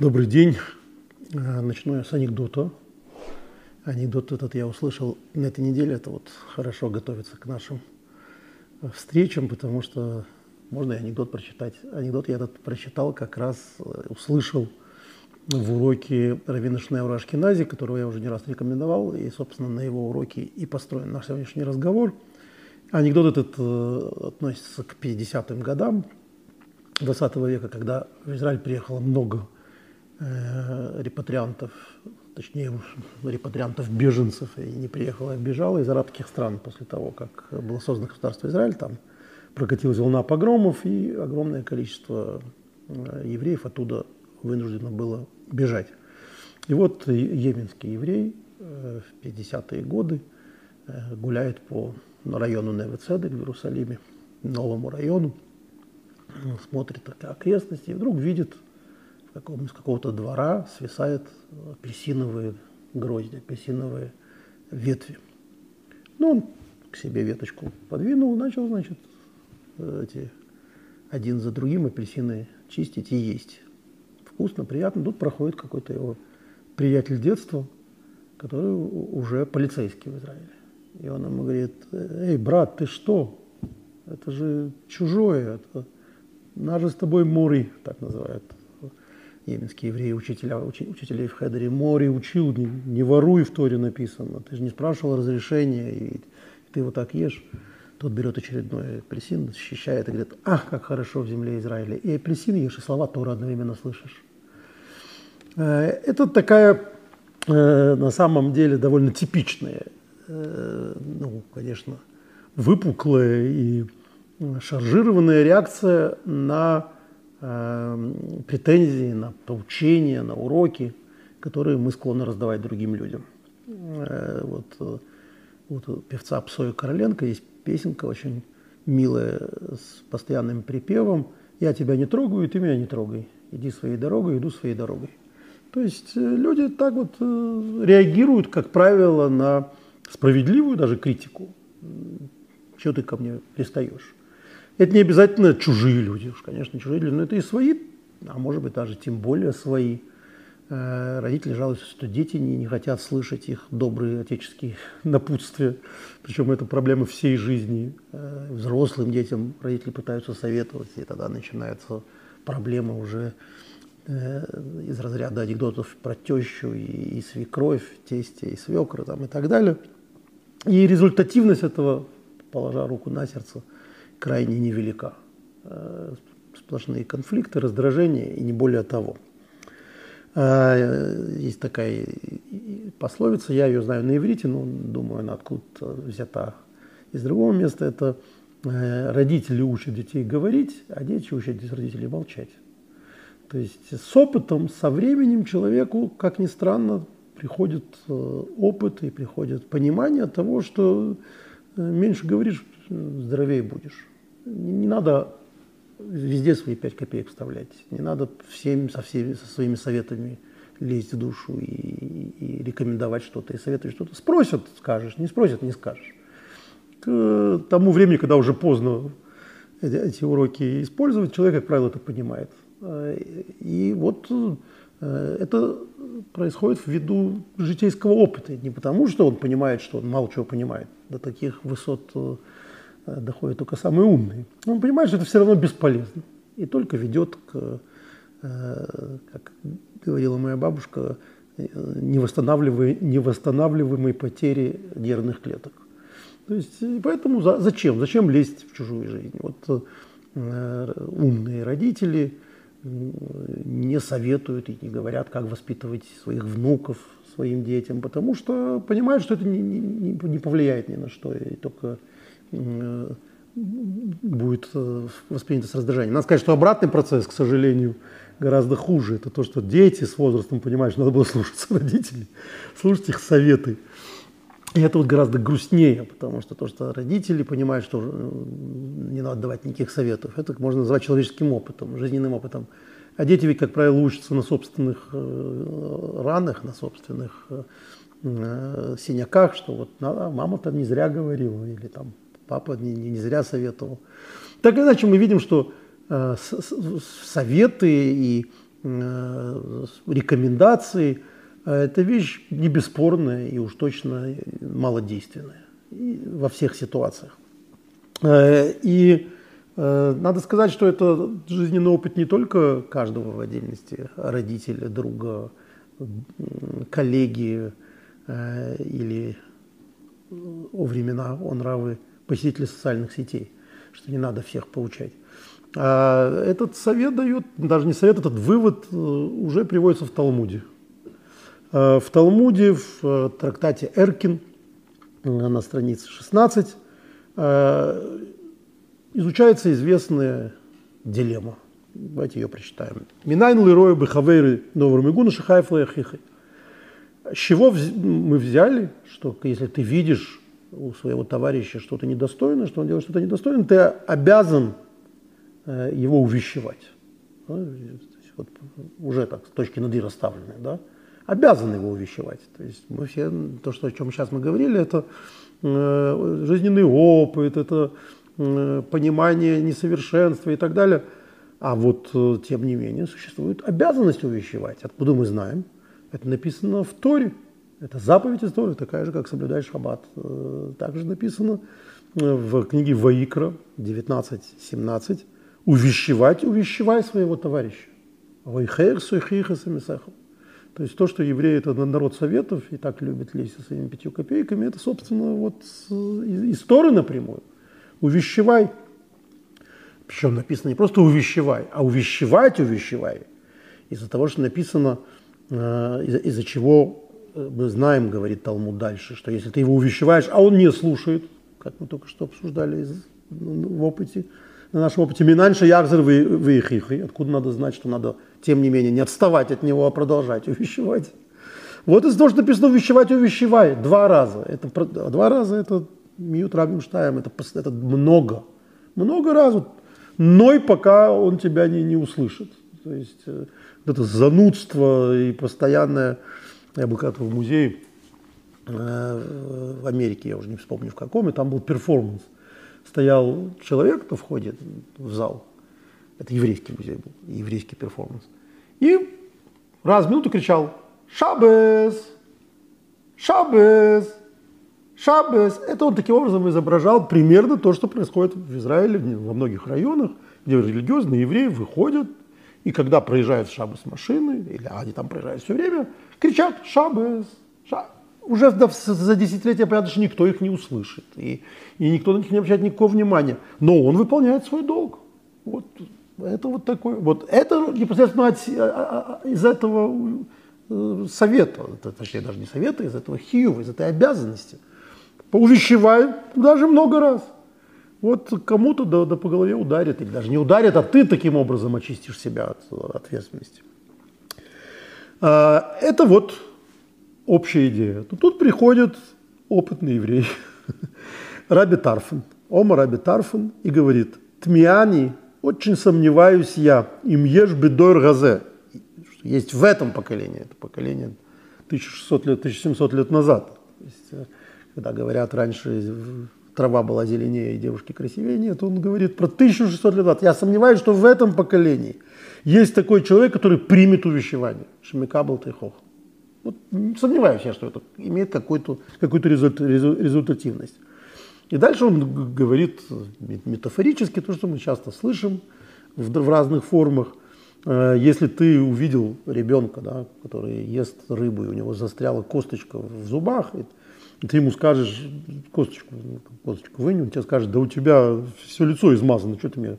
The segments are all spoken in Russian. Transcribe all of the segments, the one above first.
Добрый день. Э, начну я с анекдота. Анекдот этот я услышал на этой неделе. Это вот хорошо готовиться к нашим э, встречам, потому что можно и анекдот прочитать. Анекдот я этот прочитал, как раз э, услышал в уроке Равина Шнеура Ашкенази, которого я уже не раз рекомендовал, и, собственно, на его уроке и построен наш сегодняшний разговор. Анекдот этот относится к 50-м годам 20 века, когда в Израиль приехало много Э, репатриантов, точнее репатриантов-беженцев, и не приехала, а бежала из арабских стран после того, как было создано государство Израиль. Там прокатилась волна погромов, и огромное количество э, евреев оттуда вынуждено было бежать. И вот йеменский еврей э, в 50-е годы гуляет по району Невецедек в Иерусалиме, новому району, смотрит окрестности и вдруг видит каком, из какого-то двора свисают апельсиновые грозди, апельсиновые ветви. Ну, он к себе веточку подвинул, начал, значит, эти один за другим апельсины чистить и есть. Вкусно, приятно. Тут проходит какой-то его приятель детства, который уже полицейский в Израиле. И он ему говорит, эй, брат, ты что? Это же чужое, это наш с тобой Мури, так называют Йеменские евреи, учителя, уч, учителей в Хедере, море учил, не, не воруй в Торе написано. Ты же не спрашивал разрешения, и ты вот так ешь. Тот берет очередной апельсин, защищает и говорит, ах, как хорошо в земле Израиля. И апельсин ешь, и слова Тора одновременно слышишь. Э, это такая, э, на самом деле, довольно типичная, э, ну, конечно, выпуклая и шаржированная реакция на Эм, претензии на поучения, на уроки, которые мы склонны раздавать другим людям. Э, вот, э, вот у певца Псоя Короленко есть песенка очень милая с постоянным припевом «Я тебя не трогаю, ты меня не трогай. Иди своей дорогой, иду своей дорогой». То есть э, люди так вот реагируют, как правило, на справедливую даже критику. Чего ты ко мне пристаешь? Это не обязательно чужие люди, уж, конечно, чужие люди, но это и свои, а может быть даже тем более свои. Э, родители жалуются, что дети не, не хотят слышать их добрые отеческие напутствия. Причем это проблема всей жизни. Э, взрослым детям родители пытаются советовать, и тогда начинаются проблемы уже э, из разряда анекдотов про тещу и, и свекровь, тестя и свекра там, и так далее. И результативность этого, положа руку на сердце, крайне невелика. Э, сплошные конфликты, раздражения и не более того. Э, есть такая пословица, я ее знаю на иврите, но думаю, она откуда-то взята из другого места. Это э, родители учат детей говорить, а дети учат родителей молчать. То есть с опытом, со временем человеку, как ни странно, приходит опыт и приходит понимание того, что меньше говоришь, здоровее будешь. Не, надо везде свои пять копеек вставлять. Не надо всем, со, всеми, со своими советами лезть в душу и, и рекомендовать что-то, и советовать что-то. Спросят, скажешь, не спросят, не скажешь. К тому времени, когда уже поздно эти, уроки использовать, человек, как правило, это понимает. И вот э, это происходит ввиду житейского опыта. Не потому, что он понимает, что он мало чего понимает. До таких высот э, Э, доходят только самые умные. Он понимает, что это все равно бесполезно и только ведет к, э, как говорила моя бабушка, э, невосстанавливаемой, невосстанавливаемой потере нервных клеток. То есть, поэтому за, зачем? Зачем лезть в чужую жизнь? Вот э, умные родители не советуют и не говорят, как воспитывать своих внуков своим детям, потому что понимают, что это не, не, не повлияет ни на что, и только Э, будет э, воспринято с раздражением. Надо сказать, что обратный процесс, к сожалению, гораздо хуже. Это то, что дети с возрастом понимают, что надо было слушаться родителей, слушать их советы. И это вот гораздо грустнее, потому что то, что родители понимают, что э, не надо давать никаких советов, это можно назвать человеческим опытом, жизненным опытом. А дети ведь, как правило, учатся на собственных ранах, на собственных синяках, что вот мама там не зря говорила, или там папа не, не зря советовал. Так или иначе, мы видим, что э, советы и рекомендации – это вещь не бесспорная и уж точно малодейственная во всех ситуациях. И надо сказать, что это жизненный опыт не только каждого в отдельности, родителя, друга, коллеги или о времена, о нравы посетителей социальных сетей, что не надо всех поучать. А этот совет дает, даже не совет, этот вывод э, уже приводится в Талмуде. Э, в Талмуде, в э, трактате Эркин, на странице 16, изучается известная дилемма. Давайте ее прочитаем. Минайн лироя бехавейры новармигуна шихайфла яхихи. С чего мы взяли, что если ты видишь у своего товарища что-то недостойное, что он делает что-то недостойное, ты обязан Э, его увещевать. Вот уже так, с точки над «и» расставлены, да, обязаны его увещевать. То есть мы все, то, что, о чем сейчас мы говорили, это э, жизненный опыт, это э, понимание несовершенства и так далее. А вот, тем не менее, существует обязанность увещевать. Откуда мы знаем? Это написано в Торе. Это заповедь из Торы, такая же, как соблюдать шаббат. Э, также написано в книге Ваикра 19.17 увещевать, увещевай своего товарища. Вайхер суихиха. То есть то, что евреи это народ советов и так любят лезть со своими пятью копейками, это, собственно, вот из Торы напрямую. Увещевай. Причем написано не просто увещевай, а увещевать увещевай. Из-за того, что написано, э, из-за, из чего э, мы знаем, говорит Талмуд дальше, что если ты его увещеваешь, а он не слушает, как мы только что обсуждали ну, в опыте, на нашем опыте Минанша Ярзер выехихи. Откуда надо знать, что надо, тем не менее, не отставать от него, а продолжать увещевать. Вот из того, что написано увещевать, увещевай. Два раза. Это, два раза это Мьют Рабим Штаем. Это, это много. Много раз. Но пока он тебя не, не услышит. То есть э, это занудство и постоянное... Я был когда-то в музее э, в Америке, я уже не вспомню в каком, и там был перформанс – стоял человек на входе в зал, это еврейский музей был, еврейский перформанс, и раз в минуту кричал «Шабес! Шабес! Шабес!» Это он таким образом изображал примерно то, что происходит в Израиле, во многих районах, где религиозные евреи выходят, и когда проезжают шабес машины, или они там проезжают все время, кричат «Шабес! Шабес!» уже за десятилетия что никто их не услышит, и, и никто на них не обращает никакого внимания. Но он выполняет свой долг. Вот это вот такой, вот это непосредственно от, а, а, а, из этого э, совета, точнее даже не совета, из этого хиюва, из этой обязанности. Увещевай даже много раз. Вот кому-то да, да по голове ударит, или даже не ударит, а ты таким образом очистишь себя от ответственности. Это вот общая идея. Но тут приходит опытный еврей, Раби Тарфан, Ома Раби Тарфан, и говорит, Тмиани, очень сомневаюсь я, им ешь бедор газе. Есть в этом поколении, это поколение 1600 лет, 1700 лет назад. Есть, э, когда говорят, раньше трава была зеленее и девушки красивее, нет, он говорит про 1600 лет назад. Я сомневаюсь, что в этом поколении есть такой человек, который примет увещевание. Шмикабл Тайхох. Вот, сомневаюсь я, что это имеет какую-то какую результативность. И дальше он говорит метафорически то, что мы часто слышим в, в разных формах. Э, если ты увидел ребенка, да, который ест рыбу, и у него застряла косточка в зубах, ты ему скажешь, косточку, косточку вынь, он тебе скажет, да у тебя все лицо измазано, что ты мне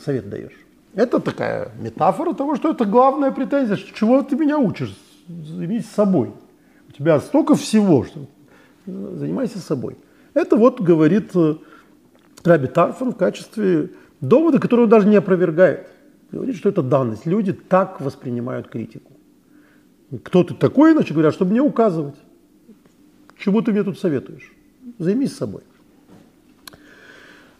совет даешь? Это такая метафора того, что это главная претензия, чего ты меня учишь, займись собой. У тебя столько всего, что занимайся собой. Это вот говорит э, Раби Тарфан в качестве довода, который он даже не опровергает. Говорит, что это данность. Люди так воспринимают критику. Кто ты такой, иначе говорят, чтобы мне указывать. Чему ты мне тут советуешь? Займись собой.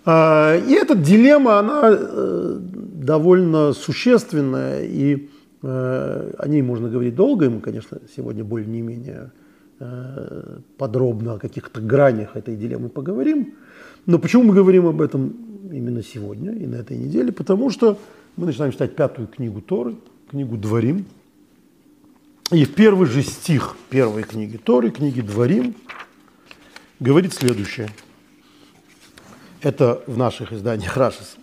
А, и эта дилемма, она э, довольно существенная, и Э, о ней можно говорить долго, и мы, конечно, сегодня более-менее э, подробно о каких-то гранях этой дилеммы поговорим. Но почему мы говорим об этом именно сегодня и на этой неделе? Потому что мы начинаем читать пятую книгу Торы, книгу Дворим. И первый же стих первой книги Торы, книги Дворим, говорит следующее. Это в наших изданиях Рашис,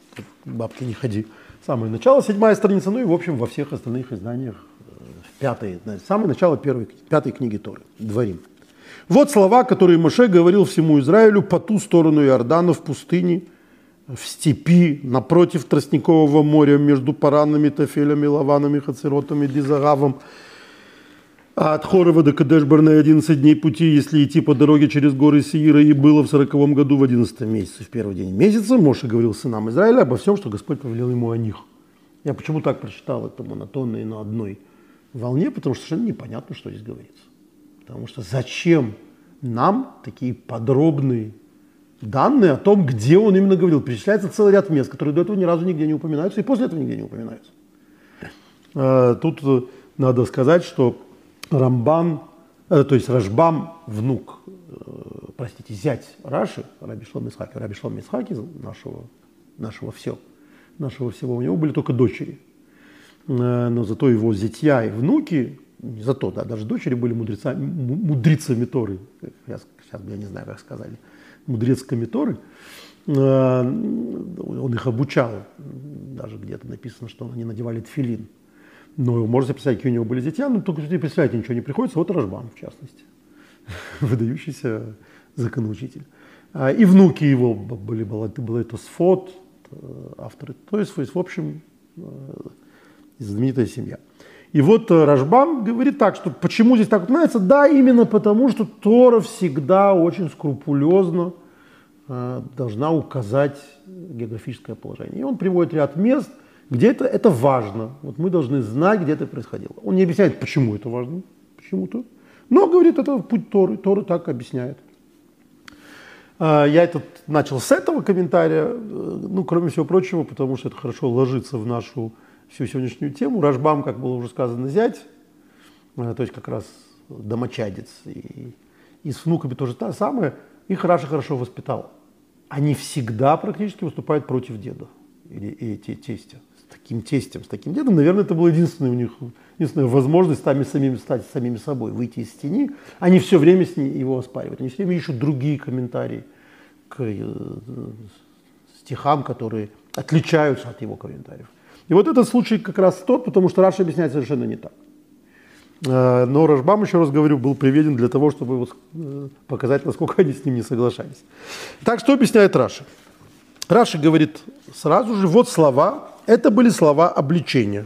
бабки не ходи. Самое начало, седьмая страница, ну и в общем во всех остальных изданиях, э, пятое, самое начало первой, пятой книги Торы, Дворим. Вот слова, которые Моше говорил всему Израилю по ту сторону Иордана в пустыне, в степи, напротив Тростникового моря, между Паранами, Тафелями, Лаванами, Хацеротами, Дизагавом, а от Хорова до Кадешбарна 11 дней пути, если идти по дороге через горы Сиира, и было в сороковом году в 11 месяце, в первый день месяца, Моше говорил сынам Израиля обо всем, что Господь повелел ему о них. Я почему так прочитал это монотонно и на одной волне, потому что совершенно непонятно, что здесь говорится. Потому что зачем нам такие подробные данные о том, где он именно говорил. Перечисляется целый ряд мест, которые до этого ни разу нигде не упоминаются, и после этого нигде не упоминаются. Э, тут э, надо сказать, что Рамбан, э, то есть Рашбам, внук, простите, зять Раши, Раби Шлом Исхаки, Раби Шлом Исхаки, нашего, нашего все, нашего всего, у него были только дочери. Но зато его зятья и внуки не зато, да, даже дочери были мудреца, мудрицами Торы, сейчас, сейчас я не знаю, как сказали, мудрецками Торы, э, он их обучал, даже где-то написано, что они надевали тфилин. Но можно представить, какие у него были зятья, но только что представить ничего не приходится, вот Рожбам, в частности, выдающийся законоучитель. А, и внуки его были, было, было это Сфот, э, авторы, то есть, в общем, э, знаменитая семья. И вот Рашбам говорит так, что почему здесь так упоминается? Да, именно потому, что Тора всегда очень скрупулезно э, должна указать географическое положение. И он приводит ряд мест, где это, это важно. Вот мы должны знать, где это происходило. Он не объясняет, почему это важно, почему-то. Но говорит, это путь Торы. Тора так объясняет. Э, я этот начал с этого комментария, э, ну, кроме всего прочего, потому что это хорошо ложится в нашу всю сегодняшнюю тему. Рашбам, как было уже сказано, зять, э, то есть как раз домочадец. И, и с внуками тоже то самое. Их Раша хорошо воспитал. Они всегда практически выступают против деда или, или тестя. Таким тестем, с таким дедом, наверное, это была единственная у них единственная возможность сами, самими стать самими собой, выйти из тени. Они все время с ней его оспаривают. Они все время ищут другие комментарии к э, стихам, которые отличаются от его комментариев. И вот этот случай как раз тот, потому что Раша объясняет совершенно не так. Э, но Рашбам, еще раз говорю, был приведен для того, чтобы э, показать, насколько они с ним не соглашались. Так что объясняет Раши? Раши говорит сразу же, вот слова, это были слова обличения.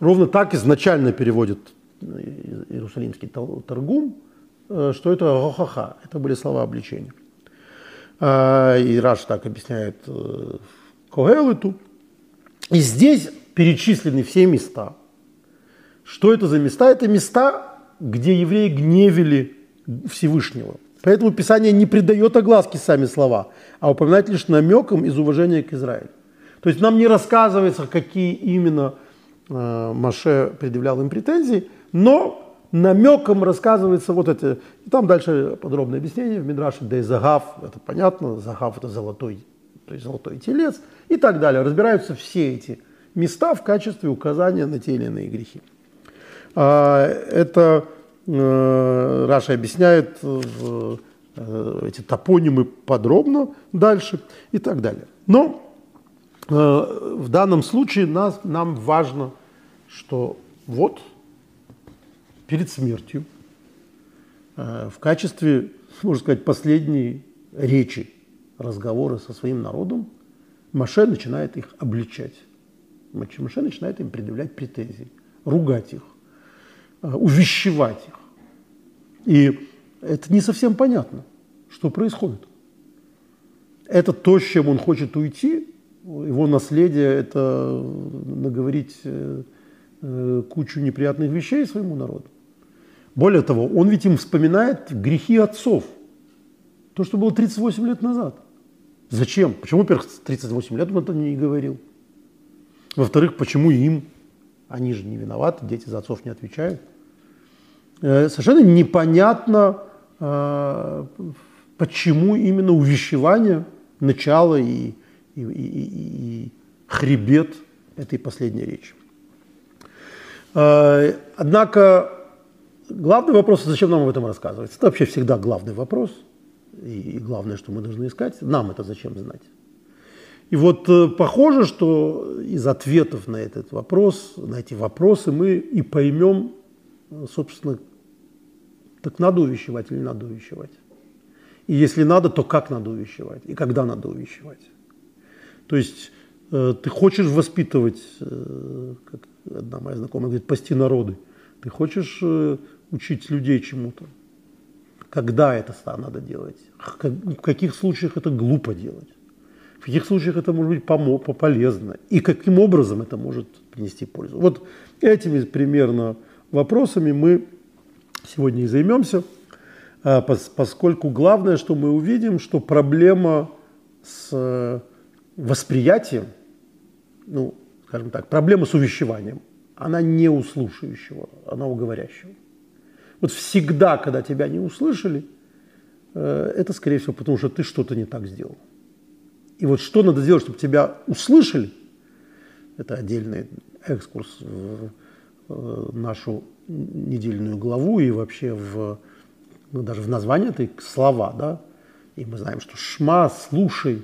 Ровно так изначально переводит Иерусалимский Таргум, э, что это гохаха, это были слова обличения. И Раши так объясняет Когелыту, и здесь перечислены все места. Что это за места? Это места, где евреи гневили Всевышнего. Поэтому Писание не придает огласки сами слова, а упоминает лишь намеком из уважения к Израилю. То есть нам не рассказывается, какие именно э, Маше предъявлял им претензии, но намеком рассказывается вот это. И там дальше подробное объяснение в Мидраше, да и Загав, это понятно, Загав это золотой то есть золотой телец и так далее. Разбираются все эти места в качестве указания на те или иные грехи. А, это э, Раша объясняет э, эти топонимы подробно дальше и так далее. Но в данном случае нас, нам важно, что вот перед смертью в качестве, можно сказать, последней речи разговоры со своим народом, Маше начинает их обличать. Маше начинает им предъявлять претензии, ругать их, э, увещевать их. И это не совсем понятно, что происходит. Это то, с чем он хочет уйти, его наследие – это наговорить э, э, кучу неприятных вещей своему народу. Более того, он ведь им вспоминает грехи отцов, то, что было 38 лет назад. Зачем? Почему, во-первых, 38 лет он это не говорил? Во-вторых, почему им? Они же не виноваты, дети за отцов не отвечают. Э, совершенно непонятно, почему именно увещевание, начало и, и, и, и хребет этой последней речи. Однако главный вопрос, зачем нам об этом рассказывать? Это вообще всегда главный вопрос. И главное, что мы должны искать, нам это зачем знать. И вот э, похоже, что из ответов на этот вопрос, на эти вопросы мы и поймем, собственно, так надо увещевать или надо увещевать. И если надо, то как надо увещевать и когда надо увещевать. То есть э, ты хочешь воспитывать, э, как одна моя знакомая говорит, пасти народы. Ты хочешь э, учить людей чему-то. Когда это надо делать? В каких случаях это глупо делать? В каких случаях это может быть помо- полезно? И каким образом это может принести пользу? Вот этими примерно вопросами мы сегодня и займемся, а, поскольку главное, что мы увидим, что проблема с восприятием, ну, скажем так, проблема с увещеванием, она не у слушающего, она у говорящего. Вот всегда, когда тебя не услышали, э, это, скорее всего, потому что ты что-то не так сделал. И вот что надо сделать, чтобы тебя услышали, это отдельный экскурс в э, нашу недельную главу и вообще в, ну, даже в названии этой слова, да, и мы знаем, что шма, слушай,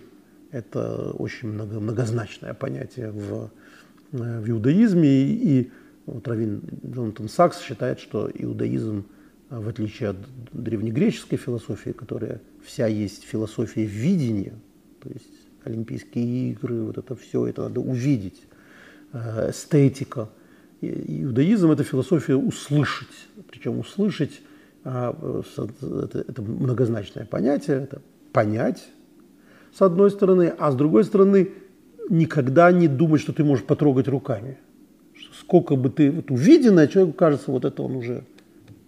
это очень много, многозначное понятие в, э, в иудаизме, и, и вот Равин Джонатан Сакс считает, что иудаизм, э, в отличие от древнегреческой философии, которая вся есть философия видения, то есть Олимпийские игры, вот это все, это надо увидеть, э, эстетика – Иудаизм – это философия услышать, причем услышать а, это, это многозначное понятие, это понять, с одной стороны, а с другой стороны, никогда не думать, что ты можешь потрогать руками. Сколько бы ты вот увиденное, человеку кажется, вот это он уже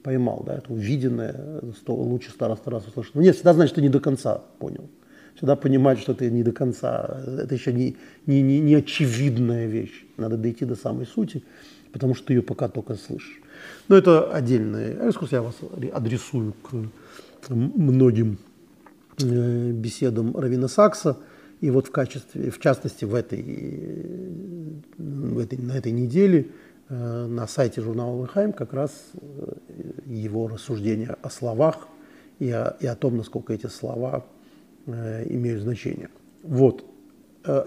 поймал, да, это увиденное, сто, лучше староста раз услышать. Но нет, всегда значит, что не до конца понял. Всегда понимать, что ты не до конца, это еще не, не, не, не очевидная вещь. Надо дойти до самой сути потому что ты ее пока только слышишь. Но это отдельный экскурс, я вас адресую к многим э, беседам Равина Сакса. И вот в качестве, в частности, в этой, в этой, на этой неделе э, на сайте журнала Лыхайм как раз э, его рассуждения о словах и о, и о том, насколько эти слова имеют значение. Вот,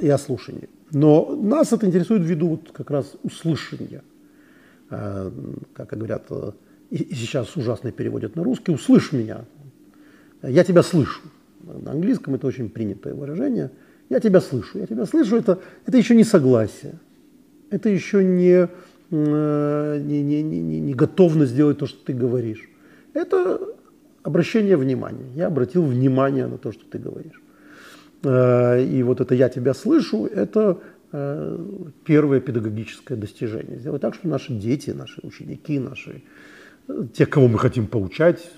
и о слушании. Но нас это интересует ввиду вот как раз услышания – Э, как говорят, э, и сейчас ужасно переводят на русский, услышь меня, я тебя слышу. На английском это очень принятое выражение. Я тебя слышу, я тебя слышу, это, это еще не согласие, это еще не, э, не, не, не, не готовность сделать то, что ты говоришь. Это обращение внимания. Я обратил внимание на то, что ты говоришь. И вот это «я тебя слышу» – это Э, первое педагогическое достижение. Сделать так, что наши дети, наши ученики, наши, э, те, кого мы хотим поучать,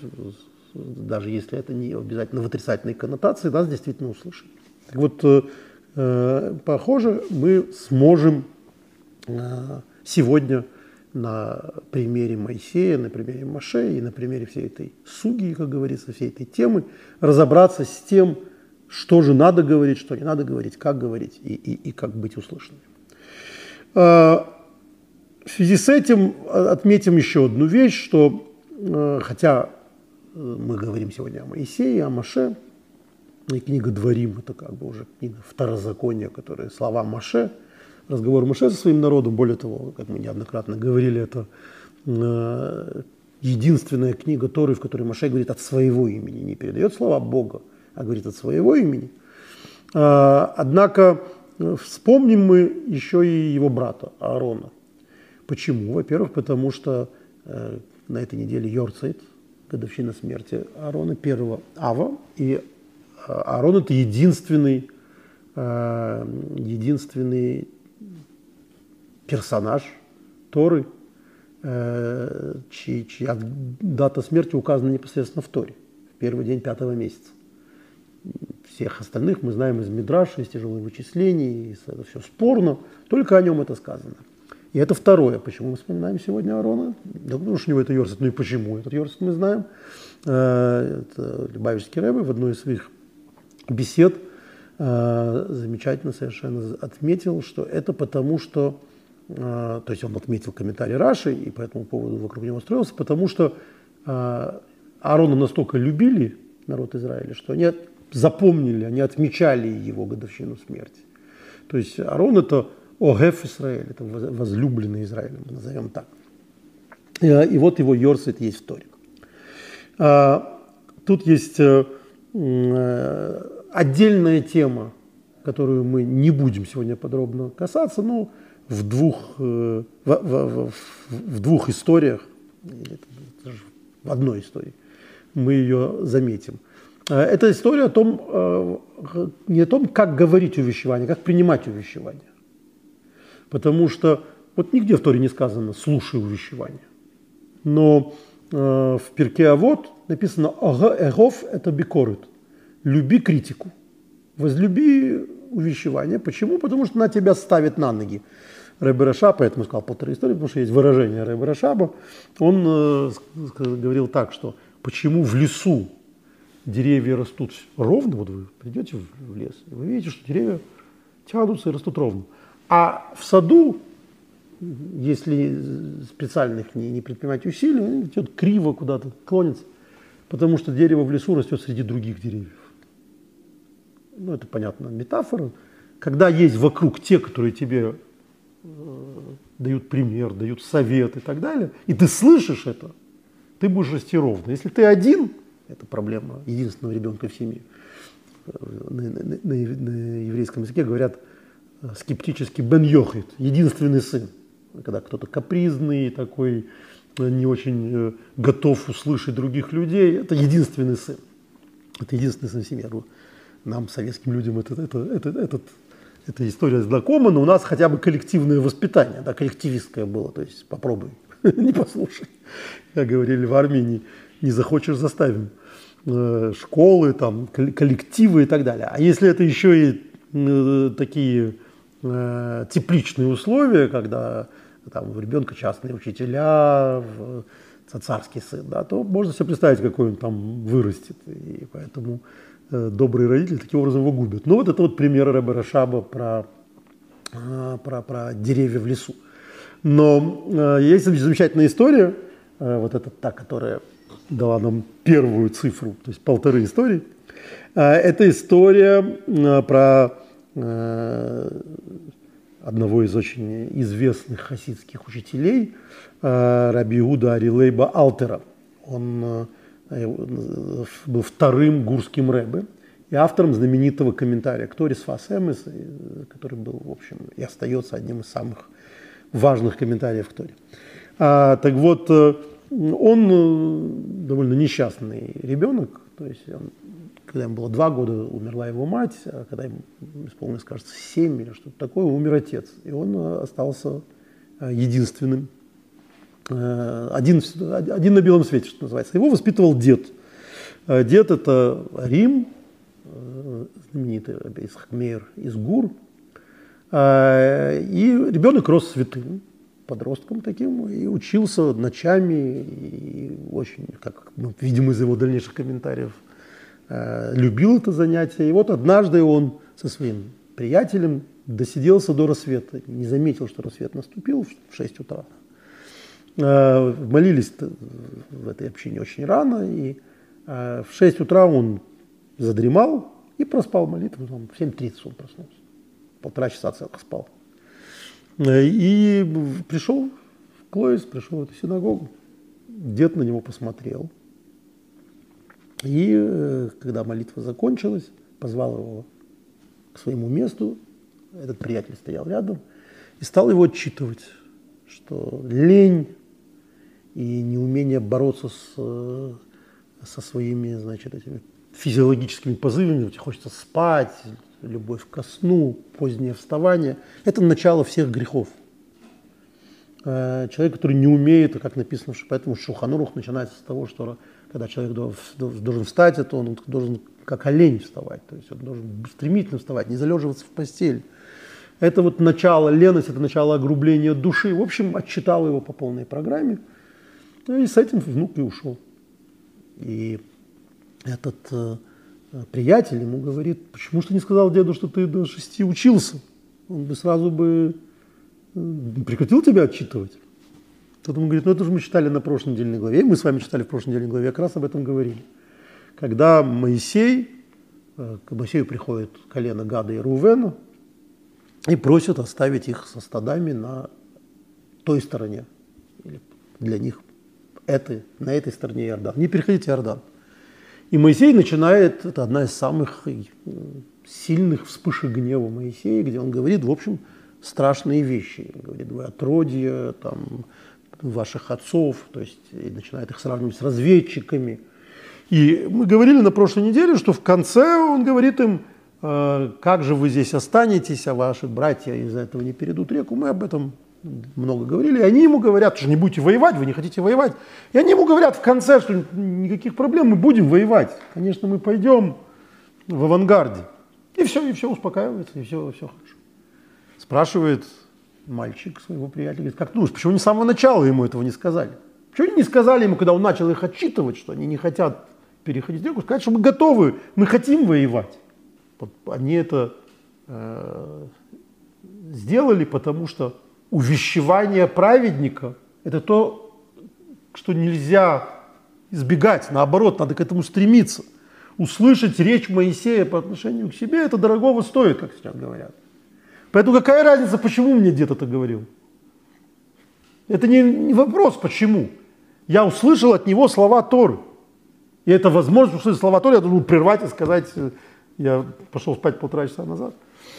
даже если это не обязательно в отрицательной коннотации, нас действительно услышат. Так вот, э, похоже, мы сможем сегодня на примере Моисея, на примере Маше и на примере всей этой суги, как говорится, всей этой темы, разобраться с тем, что же надо говорить, что не надо говорить, как говорить и, и, и как быть услышанным. А, в связи с этим отметим еще одну вещь, что хотя э, мы говорим сегодня о Моисее, о Маше, и книга «Дворим» – это как бы уже книга второзакония, которая слова Маше, разговор Маше со своим народом, более того, как мы неоднократно говорили, это э, единственная книга Торы, в которой Маше говорит от своего имени, не передает слова Бога, а говорит от своего имени. А, однако э, вспомним мы еще и его брата Аарона. Почему? Во-первых, потому что э, на этой неделе Йорцайт, годовщина смерти Аарона, первого Ава, и э, Аарон это единственный, единственный персонаж Торы, чья, чья дата смерти указана непосредственно в Торе, в первый день пятого месяца всех остальных мы знаем из Мидраша, из тяжелых вычислений, это все спорно, только о нем это сказано. И это второе, почему мы вспоминаем сегодня Аарона. Да потому что у него это Йорсет. Ну и почему этот Йорсет мы знаем. Э, это Любавичский Рэбе в одной из своих бесед э, замечательно совершенно отметил, что это потому, что то есть он отметил комментарий Раши и по этому поводу вокруг него строился, потому что Аарона настолько любили народ Израиля, что они запомнили, они отмечали его годовщину смерти. То есть Аарон это Огеф Израиль, это возлюбленный Израиль, назовем так. И вот его Йорсет есть в Торе. Тут есть э, э, отдельная тема, которую мы не будем сегодня подробно касаться, но в двух, э, в, в, в, в двух историях, в одной истории, мы ее заметим. Это история о том, не о том, как говорить увещевание, как принимать увещевание. Потому что вот нигде в Торе не сказано «слушай увещевание». Но э, в перке «А вот написано «Эгов – это бикорит» – «люби критику». Возлюби увещевание. Почему? Потому что она тебя ставит на ноги. Рэбе Рашаба, поэтому сказал полторы истории, потому что есть выражение Рэбе. Он э, говорил так, что почему в лесу деревья растут ровно, вот вы придете в лес, и вы видите, что деревья тянутся и растут ровно. А в саду если специальных не, не предпринимать усилий, идет криво куда-то, клонится, потому что дерево в лесу растет среди других деревьев. Ну, это понятно, метафора. Когда есть вокруг те, которые тебе э, дают пример, дают совет и так далее, и ты слышишь это, ты будешь расти ровно. Если ты один, это проблема единственного ребенка в семье. На, на, на, на еврейском языке говорят э, скептически бен йохит, единственный сын когда кто-то капризный, такой э, не очень э, готов услышать других людей, это единственный сын. Это единственный сын в семье. Ну, нам, советским людям, это, это, это, этот, эта история знакома, но у нас хотя бы коллективное воспитание, да, коллективистское было. То есть попробуй, не послушай. Как говорили в Армении, не захочешь, заставим. Э, школы, там, коллективы и так далее. А если это еще и такие тепличные условия, когда там, у ребенка частные учителя, царский сын, да, то можно себе представить, какой он там вырастет. И поэтому э, добрые родители таким образом его губят. Ну вот это вот пример Рэбе Рашаба про, э, про, про деревья в лесу. Но э, есть замечательная история, э, вот эта та, которая дала нам первую цифру, то есть полторы истории. Э, это история э, про э, одного из очень известных хасидских учителей, э, Раби Иуда Арилейба Алтера. Он э, был вторым гурским рэбе и автором знаменитого комментария «Кто Рисфас Эмес», который был, в общем, и остается одним из самых важных комментариев в Торе. А, так вот, э, он довольно несчастный ребенок, то есть он когда ему было два года, умерла его мать, а когда ему исполнилось, кажется, семь или что-то такое, умер отец. И он э, остался э, единственным, э, один, один на белом свете, что называется. Его воспитывал дед. Дед – это Рим, знаменитый Исхмейр из Гур. И ребенок рос святым, подростком таким, и учился ночами, и очень, как мы видим из его дальнейших комментариев – любил это занятие. И вот однажды он со своим приятелем досиделся до рассвета, не заметил, что рассвет наступил в 6 утра. Э, молились в этой общине очень рано, и э, в 6 утра он задремал и проспал молитву, в 7.30 он проснулся, полтора часа целых спал. И пришел в Клоис, пришел в эту синагогу, дед на него посмотрел – и э, когда молитва закончилась, позвал его к своему месту, этот приятель стоял рядом, и стал его отчитывать, что лень и неумение бороться с, э, со своими, значит, этими физиологическими позывами, хочется спать, любовь ко сну, позднее вставание, это начало всех грехов. Э, человек, который не умеет, как написано, поэтому Шуханурух начинается с того, что когда человек должен встать, то он должен как олень вставать, то есть он должен стремительно вставать, не залеживаться в постель. Это вот начало, леность, это начало огрубления души. В общем, отчитал его по полной программе. Ну и с этим внук и ушел. И этот э, приятель ему говорит, почему что не сказал деду, что ты до шести учился? Он бы сразу бы прекратил тебя отчитывать? Тот ему говорит, ну это же мы читали на прошлой недельной главе, мы с вами читали в прошлой недельной главе, как раз об этом говорили. Когда Моисей, э, к Моисею приходит колено Гада и Рувена и просит оставить их со стадами на той стороне, для них это, на этой стороне Иордан. Не переходите Иордан. И Моисей начинает, это одна из самых э, сильных вспышек гнева Моисея, где он говорит, в общем, страшные вещи. Говорит, вы отродье, там, ваших отцов, то есть и начинает их сравнивать с разведчиками. И мы говорили на прошлой неделе, что в конце он говорит им, «Э, как же вы здесь останетесь, а ваши братья из-за этого не перейдут реку. Мы об этом много говорили. И они ему говорят, что не будете воевать, вы не хотите воевать. И они ему говорят в конце, что никаких проблем, мы будем воевать. Конечно, мы пойдем в авангарде. И все, и все успокаивается, и все, все хорошо. Спрашивает мальчик своего приятеля, говорит, как думаешь, почему не с самого начала ему этого не сказали? Почему они не сказали ему, когда он начал их отчитывать, что они не хотят переходить реку, сказать, что мы готовы, мы хотим воевать. Вот они это э, сделали, потому что увещевание праведника – это то, что нельзя избегать, наоборот, надо к этому стремиться. Услышать речь Моисея по отношению к себе – это дорогого стоит, как сейчас говорят. Поэтому какая разница, почему мне дед это говорил? Это не, не вопрос, почему. Я услышал от него слова Торы. И это возможность услышать слова Торы, я должен прервать и сказать, э, я пошел спать полтора часа назад.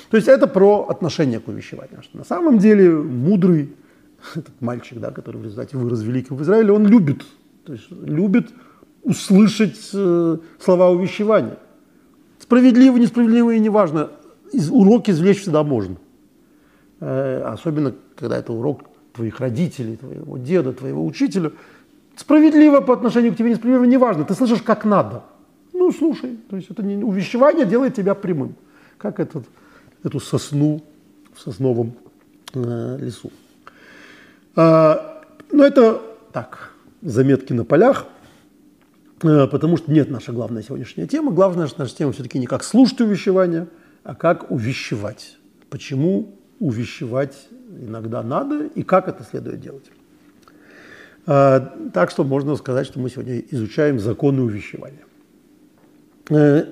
То есть это про отношение к увещеванию. Что на самом деле мудрый этот мальчик, да, который в результате вырос великим в Израиле, он любит, то есть любит услышать э, слова увещевания. Справедливо, несправедливо и неважно из, урок извлечь всегда можно. Э, особенно, когда это урок твоих родителей, твоего деда, твоего учителя. Справедливо по отношению к тебе, несправедливо, неважно. Ты слышишь, как надо. Ну, слушай. То есть это не, увещевание делает тебя прямым. Как этот, эту сосну в сосновом э, лесу. А, но это так, заметки на полях, э, потому что нет наша главная сегодняшняя тема. Главная наша тема все-таки не как слушать увещевания – а как увещевать. Почему увещевать иногда надо и как это следует делать. А, так что можно сказать, что мы сегодня изучаем законы увещевания. Э,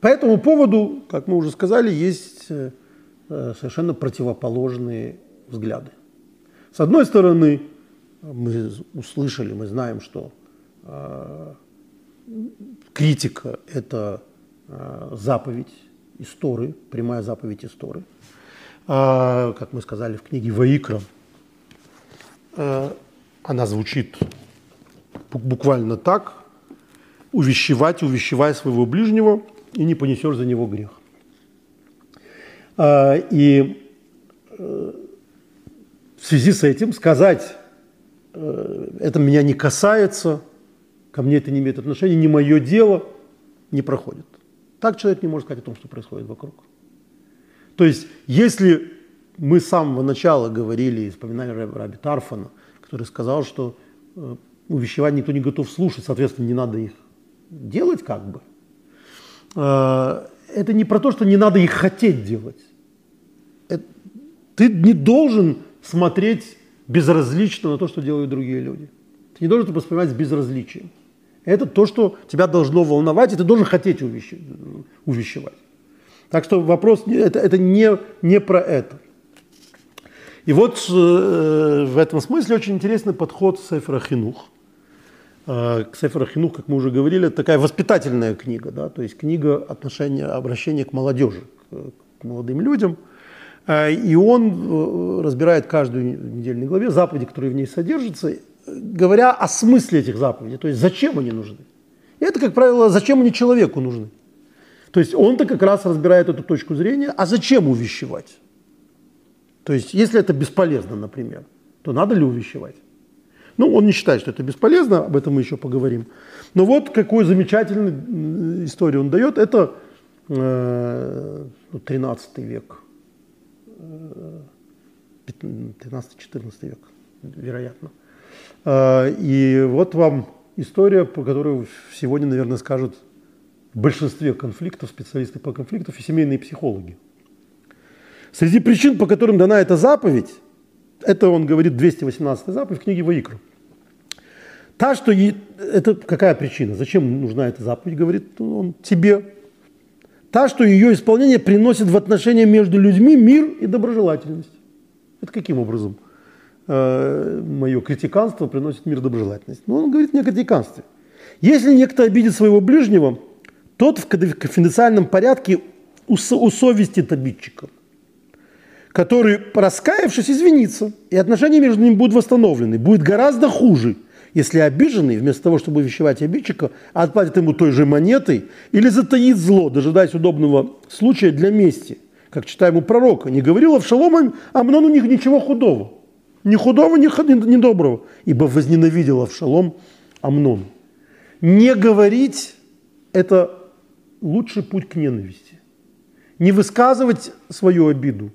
по этому поводу, как мы уже сказали, есть э, совершенно противоположные взгляды. С одной стороны, мы услышали, мы знаем, что э, критика – это заповедь Исторы, прямая заповедь Исторы. А, как мы сказали в книге Ваикра, а, она звучит буквально так. Увещевать, увещевай своего ближнего, и не понесешь за него грех. А, и э, в связи с этим сказать, э, это меня не касается, ко мне это не имеет отношения, не мое дело, не проходит. Так человек не может сказать о том, что происходит вокруг. То есть, если мы с самого начала говорили и вспоминали Раби Тарфана, который сказал, что э, увещевания никто не готов слушать, соответственно, не надо их делать как бы. Э, это не про то, что не надо их хотеть делать. Это, ты не должен смотреть безразлично на то, что делают другие люди. Ты не должен это воспринимать с безразличием. Это то, что тебя должно волновать, и ты должен хотеть увещевать. Так что вопрос, это, это не, не про это. И вот э, в этом смысле очень интересный подход Сефера Хинух. Э, к Сефера Хинух, как мы уже говорили, это такая воспитательная книга, да, то есть книга отношения, обращения к молодежи, к, к молодым людям. Э, и он э, разбирает каждую недельную главе заповеди, которые в ней содержатся, говоря о смысле этих заповедей, то есть зачем они нужны. И это, как правило, зачем они человеку нужны. То есть он-то как раз разбирает эту точку зрения, а зачем увещевать? То есть если это бесполезно, например, то надо ли увещевать? Ну, он не считает, что это бесполезно, об этом мы еще поговорим. Но вот какую замечательную историю он дает. Это э, 13 ну, век, 13-14 век, вероятно. А, и вот вам история, по которой сегодня, наверное, скажут в большинстве конфликтов специалисты по конфликтам и семейные психологи. Среди причин, по которым дана эта заповедь, это он говорит 218 заповедь в книге Ваикру. Та, что е... это какая причина? Зачем нужна эта заповедь, говорит он тебе. Та, что ее исполнение приносит в отношения между людьми мир и доброжелательность. Это каким образом? Э, мое критиканство приносит мир и доброжелательность. Ну, он говорит не о критиканстве. Если некто обидит своего ближнего, тот в конфиденциальном порядке усовестит обидчика, который, раскаявшись, извинится, и отношения между ними будут восстановлены. Будет гораздо хуже, если обиженный, вместо того, чтобы увещевать обидчика, отплатит ему той же монетой или затаит зло, дожидаясь удобного случая для мести. Как читаем у пророка, не говорил Авшалом Амнон у них ничего худого. Ни худого, ни, ни доброго. Ибо возненавидел Авшалом Амнон. Не говорить – это лучший путь к ненависти. Не высказывать свою обиду,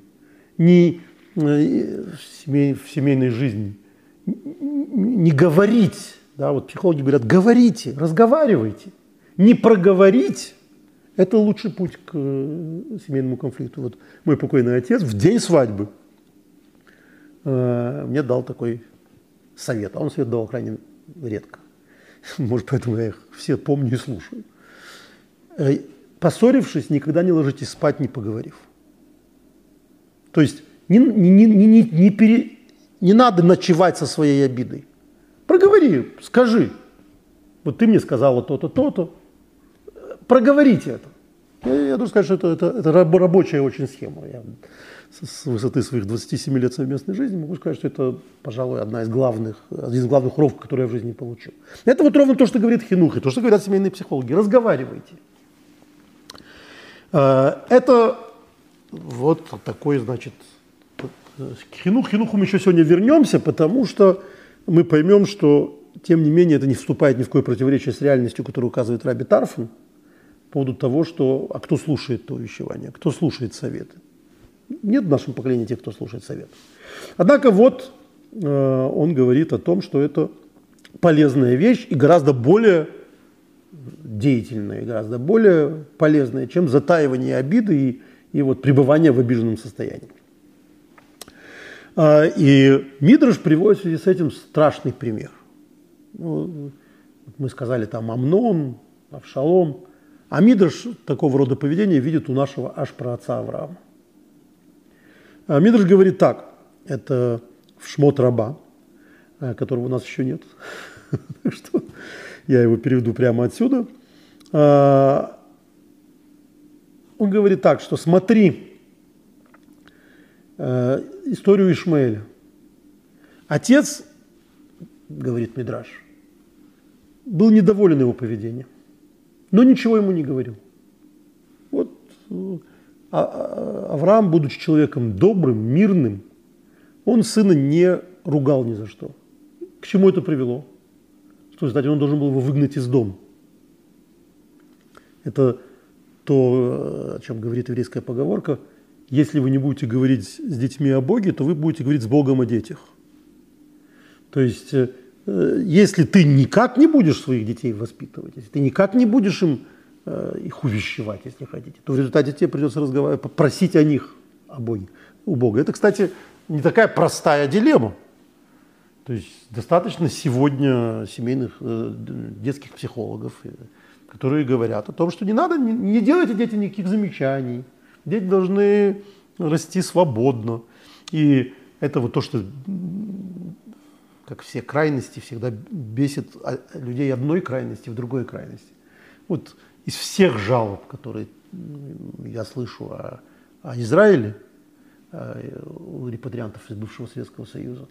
не э, в семейной жизни, не говорить. Да, вот психологи говорят, говорите, разговаривайте. Не проговорить – это лучший путь к э, семейному конфликту. Вот мой покойный отец в день свадьбы э, мне дал такой совет. А он совет давал крайне редко. Может, поэтому я их все помню и слушаю. Э, поссорившись, никогда не ложитесь спать, не поговорив. То есть не, не, не, не, не, пере, не надо ночевать со своей обидой. Проговори, скажи. Вот ты мне сказала то-то, то-то. Проговорите это. Я, я должен сказать, что это, это, это рабочая очень схема. Я с высоты своих 27 лет совместной жизни могу сказать, что это, пожалуй, одна из главных, один из главных уроков, которые я в жизни получил. Это вот ровно то, что говорит Хинух, и то, что говорят семейные психологи. Разговаривайте. Э, это вот такой, значит, к хинух, хинуху мы еще сегодня вернемся, потому что мы поймем, что, тем не менее, это не вступает ни в какое противоречие с реальностью, которую указывает Раби Тарфан, по поводу того, что, а кто слушает то увещевание, кто слушает советы. Нет в нашем поколении тех, кто слушает советы. Однако вот э, он говорит о том, что это полезная вещь и гораздо более деятельная, и гораздо более полезная, чем затаивание обиды и, и вот пребывание в обиженном состоянии. А, и Мидраш приводит в связи с этим страшный пример. Ну, мы сказали там Амнон, Авшалом. А Мидраш такого рода поведения видит у нашего аж праотца Авраама. А Мидраш говорит так, это в Шмот Раба, а, которого у нас еще нет, я его переведу прямо отсюда. А, он говорит так, что смотри, Э, историю Ишмаэля. Отец, говорит Мидраш, был недоволен его поведением, но ничего ему не говорил. Вот э, а, а, Авраам, будучи человеком добрым, мирным, он сына не ругал ни за что. К чему это привело? Что, кстати, он должен был его выгнать из дома. Это то, о чем говорит еврейская поговорка – если вы не будете говорить с детьми о Боге, то вы будете говорить с Богом о детях. То есть, э, если ты никак не будешь своих детей воспитывать, если ты никак не будешь им э, их увещевать, если хотите, то в результате тебе придется разговаривать, просить о них, о Боге, у Бога. Это, кстати, не такая простая дилемма. То есть достаточно сегодня семейных э, детских психологов, которые говорят о том, что не надо, не, не делайте детям никаких замечаний, Дети должны расти свободно. И это вот то, что, как все крайности, всегда бесит людей одной крайности в другой крайности. Вот из всех жалоб, которые я слышу о, о Израиле, у репатриантов из бывшего Советского Союза,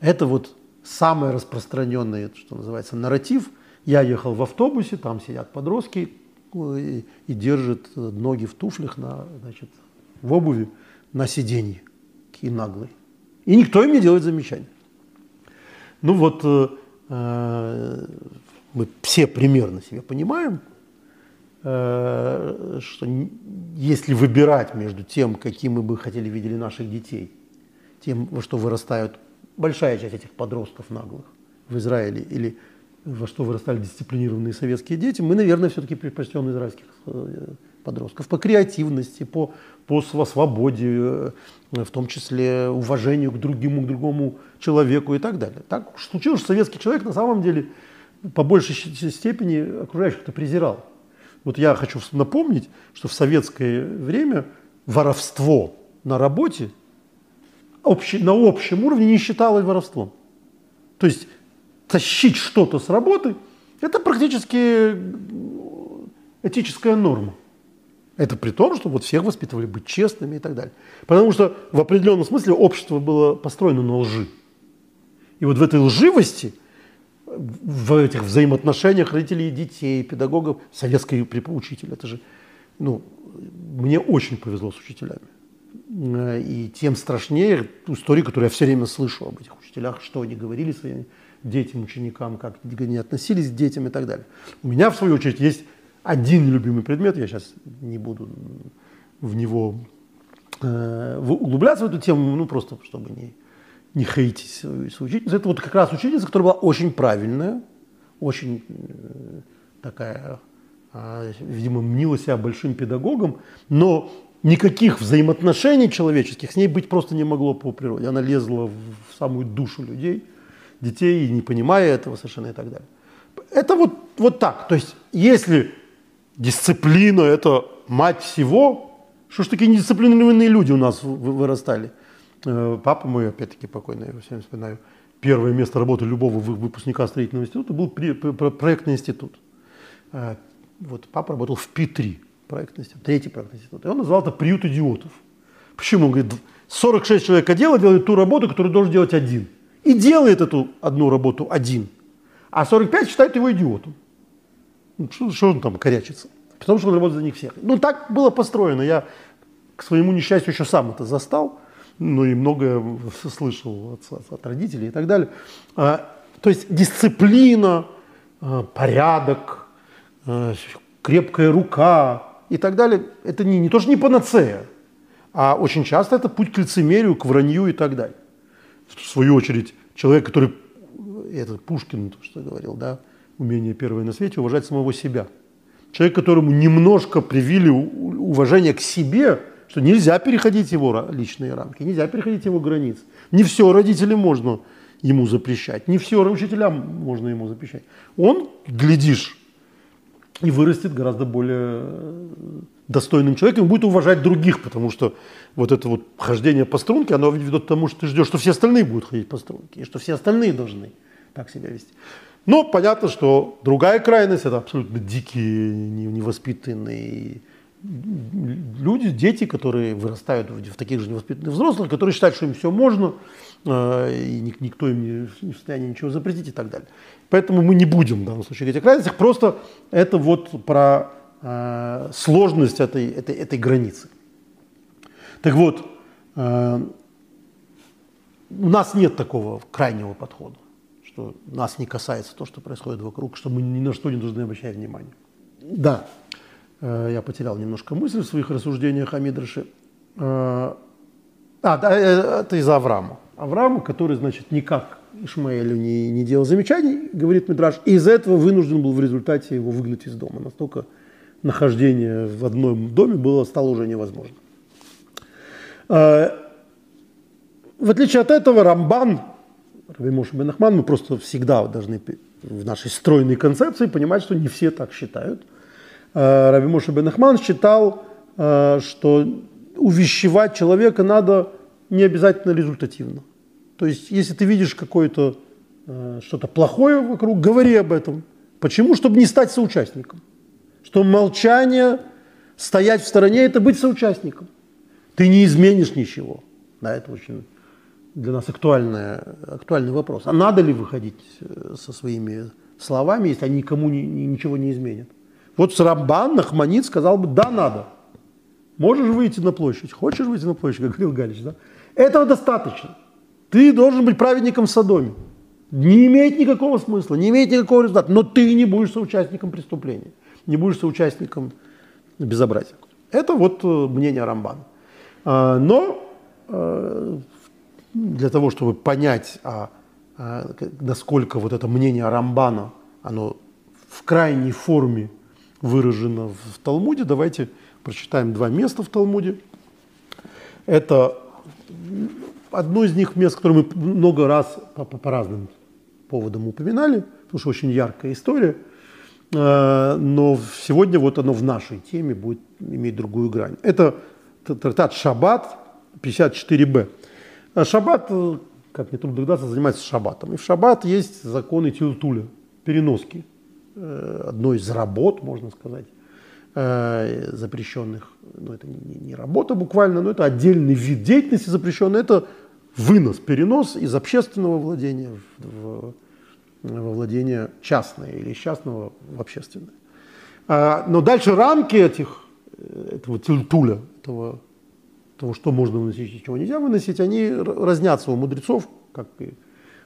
это вот самый распространенный, что называется, нарратив. Я ехал в автобусе, там сидят подростки, и, и держит ноги в туфлях на, значит, в обуви на сиденье. Такие наглые. И никто им не делает замечаний. Ну вот э, э, мы все примерно себе понимаем, э, что если выбирать между тем, каким мы бы хотели видели наших детей, тем, во что вырастают большая часть этих подростков наглых в Израиле, или во что вырастали дисциплинированные советские дети, мы, наверное, все-таки предпочтем израильских, подростков, по креативности, по, по свободе, э, в том числе уважению к другому, к другому человеку и так далее. Так случилось, что советский человек на самом деле по большей степени окружающих-то презирал. Вот я хочу напомнить, что в советское время воровство на работе общий, на общем уровне не считалось воровством. То есть тащить что-то с работы – это практически этическая норма. Это при том, что вот всех воспитывали быть честными и так далее. Потому что в определенном смысле общество было построено на лжи. И вот в этой лживости, в этих взаимоотношениях родителей и детей, педагогов, советский учитель, это же, ну, мне очень повезло с учителями. И тем страшнее ту историю, которую я все время слышу об этих учителях, что они говорили своим детям, ученикам, как они относились к детям и так далее. У меня, в свою очередь, есть один любимый предмет, я сейчас не буду в него э, углубляться в эту тему, ну просто чтобы не, не хейтить свою учительницу. Это вот как раз учительница, которая была очень правильная, очень э, такая, э, видимо, мнила себя большим педагогом, но никаких взаимоотношений человеческих с ней быть просто не могло по природе. Она лезла в самую душу людей, детей, не понимая этого совершенно и так далее. Это вот, вот так. То есть, если Дисциплина – это мать всего. Что ж такие недисциплинированные люди у нас вырастали? Э, папа мой, опять-таки покойный, я всем вспоминаю, первое место работы любого выпускника строительного института был проектный институт. Э, вот папа работал в Пи-3, проектный институт, третий проектный институт. И он назвал это приют идиотов. Почему? Он говорит, 46 человек отдела делает ту работу, которую должен делать один. И делает эту одну работу один. А 45 считает его идиотом. Ну, что, что он там корячится? Потому что он работает за них всех. Ну, так было построено. Я к своему несчастью еще сам это застал, ну и многое слышал от, от родителей и так далее. А, то есть дисциплина, а, порядок, а, крепкая рука и так далее, это не, не тоже не панацея, а очень часто это путь к лицемерию, к вранью и так далее. В свою очередь, человек, который, это Пушкин то, что говорил, да, умение первое на свете, уважать самого себя. Человек, которому немножко привили уважение к себе, что нельзя переходить его личные рамки, нельзя переходить его границы. Не все родителям можно ему запрещать, не все учителям можно ему запрещать. Он, глядишь, и вырастет гораздо более э, достойным человеком и будет уважать других, потому что вот это вот хождение по струнке, оно ведет к тому, что ты ждешь, что все остальные будут ходить по струнке, и что все остальные должны так себя вести. Но понятно, что другая крайность – это абсолютно дикие, невоспитанные люди, дети, которые вырастают в таких же невоспитанных взрослых, которые считают, что им все можно, э, и никто им не в состоянии ничего запретить и так далее. Поэтому мы не будем в данном случае говорить о крайностях, просто это вот про э, сложность этой, этой, этой границы. Так вот, э, у нас нет такого крайнего подхода что нас не касается то, что происходит вокруг, что мы ни на что не должны обращать внимание. Да, э, я потерял немножко мысль в своих рассуждениях о Мидраше. Э, а, да, э, это из Авраама. Авраама, который, значит, никак Ишмаэлю не, не делал замечаний, говорит Мидраш, и из-за этого вынужден был в результате его выгнать из дома. Настолько нахождение в одном доме было, стало уже невозможно. В отличие от этого, Рамбан Равимоша Бенахман, мы просто всегда должны в нашей стройной концепции понимать, что не все так считают. А, Равимоша Бенахман считал, а, что увещевать человека надо не обязательно результативно. То есть, если ты видишь какое-то а, что-то плохое вокруг, говори об этом. Почему? Чтобы не стать соучастником. Что молчание, стоять в стороне – это быть соучастником. Ты не изменишь ничего. Да, это очень для нас актуальный, актуальный вопрос. А надо ли выходить э, со своими словами, если они никому ни, ни, ничего не изменят? Вот Срамбан, Нахманит сказал бы, да, надо. Можешь выйти на площадь, хочешь выйти на площадь, как говорил Галич, да? Этого достаточно. Ты должен быть праведником в Содоме. Не имеет никакого смысла, не имеет никакого результата, но ты не будешь соучастником преступления, не будешь соучастником безобразия. Это вот э, мнение Рамбана. А, но э, для того, чтобы понять, а, а, насколько вот это мнение Рамбана, оно в крайней форме выражено в Талмуде, давайте прочитаем два места в Талмуде. Это одно из них мест, которое мы много раз по, по, по разным поводам упоминали, потому что очень яркая история. Э, но сегодня вот оно в нашей теме будет иметь другую грань. Это трактат Шаббат 54б. А Шаббат, э, как не трудно догадаться, занимается шаббатом. И в шаббат есть законы Тилтуля, переноски. Э, одной из работ, можно сказать, запрещенных. Но это не, не работа буквально, но это отдельный вид деятельности запрещенный. Это вынос, перенос из общественного владения в, во владение частное или из частного в общественное. А, но дальше рамки этих, э, этого тюльтуля, этого, того, что можно выносить и чего нельзя выносить, они разнятся у мудрецов, как и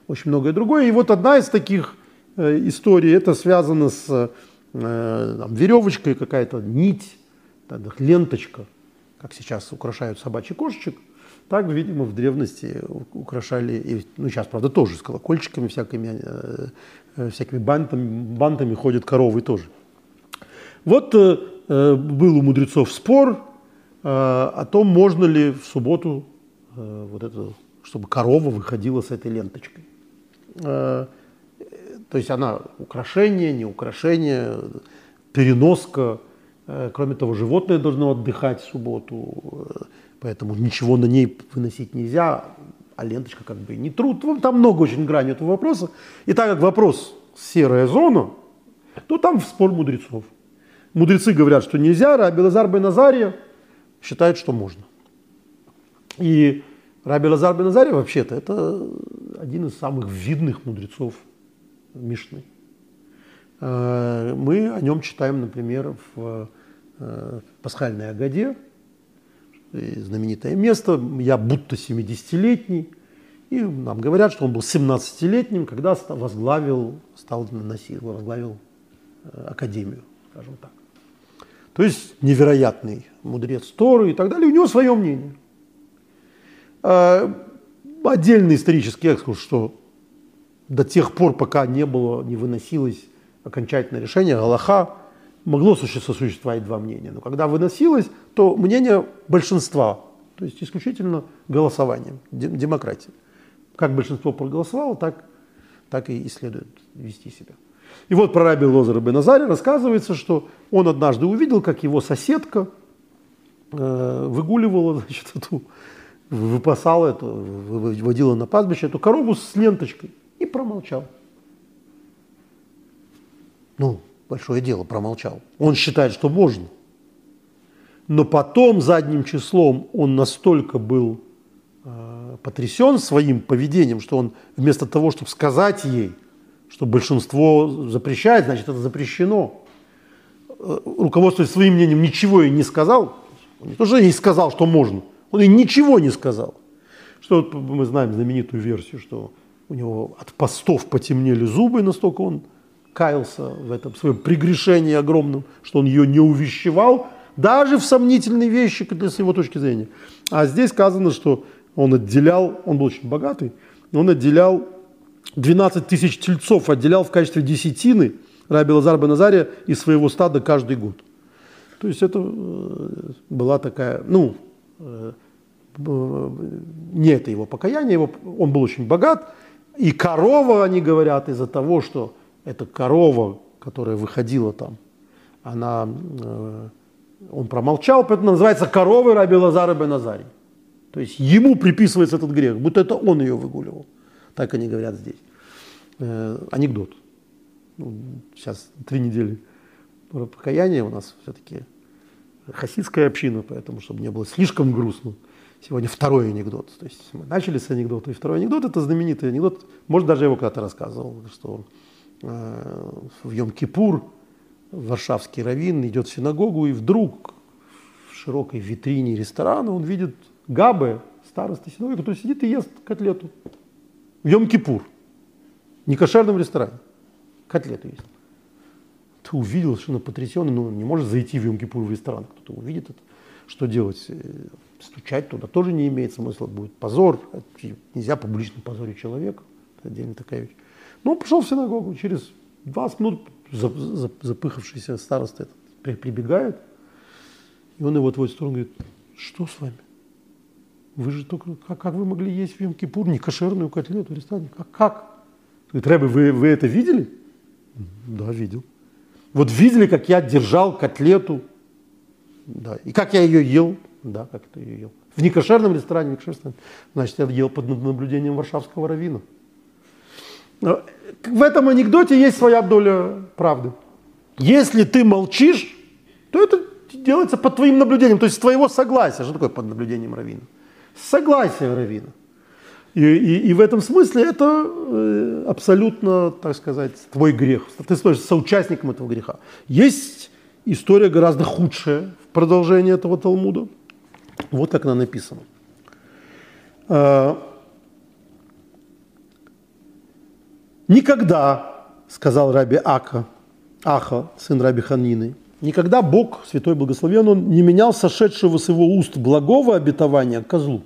очень многое другое. И вот одна из таких э, историй, это связано с э, там, веревочкой, какая-то нить, ленточка, как сейчас украшают собачий кошечек – так, видимо, в древности украшали, и, ну сейчас, правда, тоже с колокольчиками, всякими, э, э, всякими бантами, бантами ходят коровы тоже. Вот э, э, был у мудрецов спор э, о том, можно ли в субботу э, вот это, чтобы корова выходила с этой ленточкой. Э, то есть она украшение, не украшение, переноска. Э, кроме того, животное должно отдыхать в субботу. Поэтому ничего на ней выносить нельзя, а ленточка как бы не труд. Там много очень граней этого вопроса. И так как вопрос серая зона, то там спор мудрецов. Мудрецы говорят, что нельзя, Раби Лазар бен Назария считает, что можно. И Раби Лазар бен вообще-то это один из самых видных мудрецов Мишны. Э, мы о нем читаем, например, в э, Пасхальной Агаде, знаменитое место, я будто 70-летний. И нам говорят, что он был 17-летним, когда возглавил, стал носить, возглавил э, академию, скажем так. То есть невероятный мудрец Торы и так далее. У него свое мнение. А, отдельный исторический экскурс, что до тех пор, пока не было, не выносилось окончательное решение, Галаха могло существовать два мнения. Но когда выносилось, то мнение большинства, то есть исключительно голосованием, демократией. Как большинство проголосовало, так, так и следует вести себя. И вот про раби Лозера бен Азари рассказывается, что он однажды увидел, как его соседка э, выгуливала, значит, эту, выпасала эту, выводила на пастбище эту корову с ленточкой и промолчал. Ну, большое дело, промолчал. Он считает, что можно. Но потом задним числом он настолько был э, потрясен своим поведением, что он вместо того, чтобы сказать ей, что большинство запрещает, значит это запрещено, э, руководствуясь своим мнением, ничего ей не сказал. Он не то, что ей сказал, что можно, он ей ничего не сказал. Что мы знаем знаменитую версию, что у него от постов потемнели зубы, настолько он каялся в этом своем прегрешении огромном, что он ее не увещевал, даже в сомнительные вещи с его точки зрения. А здесь сказано, что он отделял, он был очень богатый, он отделял 12 тысяч тельцов, отделял в качестве десятины Раби Лазар Назария из своего стада каждый год. То есть это э, была такая, ну, э, не это его покаяние, его, он был очень богат, и корова, они говорят, из-за того, что эта корова, которая выходила там, она, э, он промолчал, поэтому называется коровой Раби Лазара бен Азарий. То есть ему приписывается этот грех, будто это он ее выгуливал. Так они говорят здесь. Э, анекдот. Ну, сейчас три недели покаяния у нас все-таки хасидская община, поэтому, чтобы не было слишком грустно. Сегодня второй анекдот. То есть мы начали с анекдота, и второй анекдот – это знаменитый анекдот. Может, даже его когда-то рассказывал, что в Йом-Кипур варшавский раввин идет в синагогу, и вдруг в широкой витрине ресторана он видит Габе, староста синагоги, который сидит и ест котлету. В Йом-Кипур. Не кошерном ресторане. Котлету есть. Ты увидел, что он потрясенный, но ну, не может зайти в Йом-Кипур в ресторан. Кто-то увидит это. Что делать? Э, стучать туда тоже не имеет смысла. Будет позор. Нельзя публично позорить человека. Это отдельно такая вещь. Ну, пошел в синагогу, через 20 минут запыхавшийся староста этот прибегает И он его отводит в сторону и говорит, что с вами? Вы же только, как, как вы могли есть в Йом-Кипур некошерную котлету в ресторане? Как? как? Говорит, Рэбе, вы, вы это видели? Да, видел. Вот видели, как я держал котлету? Да. И как я ее ел? Да, как это ее ел. В некошерном ресторане, в некошерном, значит, я ел под наблюдением варшавского равина. В этом анекдоте есть своя доля правды. Если ты молчишь, то это делается под твоим наблюдением, то есть с твоего согласия. Что такое под наблюдением равина? Согласие равина. И, и, и в этом смысле это э, абсолютно, так сказать, твой грех. Ты становишься соучастником этого греха. Есть история гораздо худшая в продолжении этого Талмуда. Вот как она написана. Э, Никогда, сказал Раби Ака, Аха, сын Раби Ханины, никогда Бог, святой благословен, он не менял сошедшего с его уст благого обетования козлу.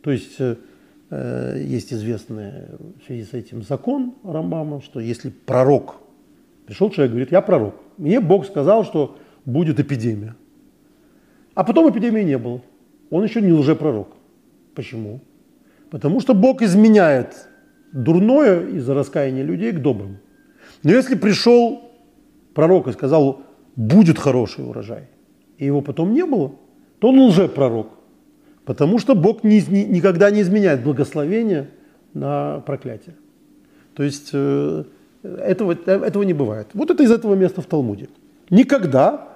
То есть э, э, есть известный в связи с этим закон Рамбама, что если пророк, пришел человек, говорит, я пророк, мне Бог сказал, что будет эпидемия. А потом эпидемии не было. Он еще не лжепророк. Почему? Потому что Бог изменяет дурное из-за раскаяния людей к доброму. Но если пришел пророк и сказал, будет хороший урожай, и его потом не было, то он уже пророк. Потому что Бог ни, ни, никогда не изменяет благословение на проклятие. То есть э, этого, этого не бывает. Вот это из этого места в Талмуде. Никогда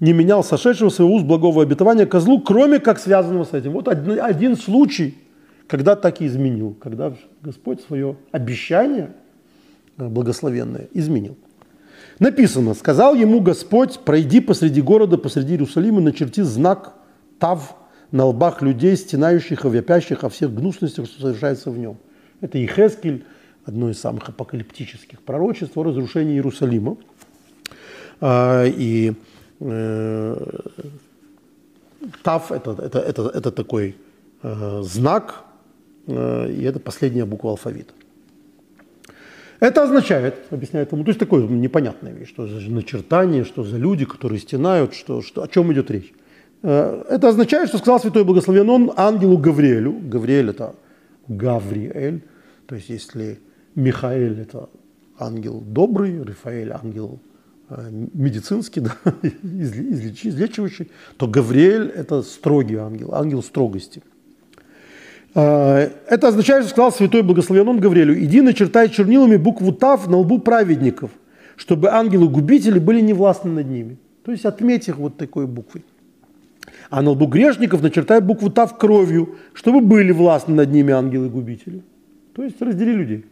не менял сошедшего своего уст благого обетования козлу, кроме как связанного с этим. Вот один, один случай – когда так и изменил, когда Господь свое обещание э, благословенное изменил. Написано, сказал ему Господь, пройди посреди города, посреди Иерусалима, начерти знак Тав на лбах людей, стенающих и вопящих о всех гнусностях, что совершается в нем. Это Ихескель, одно из самых апокалиптических пророчеств о разрушении Иерусалима. А, и э, Тав это, это, это, это такой э, знак, и это последняя буква алфавита. Это означает, объясняет ему, то есть такое непонятная вещь, что за начертание, что за люди, которые стенают, что, что, о чем идет речь. Э, это означает, что сказал святой благословен он ангелу Гавриэлю, Гавриэль это Гавриэль, то есть если Михаэль это ангел добрый, Рафаэль ангел э, медицинский, да, излечивающий, то Гавриэль это строгий ангел, ангел строгости – это означает, что сказал святой благословен Гавриэлю, иди начертай чернилами букву Тав на лбу праведников, чтобы ангелы-губители были невластны над ними. То есть отметь их вот такой буквой. А на лбу грешников начертай букву Тав кровью, чтобы были властны над ними ангелы-губители. То есть раздели людей.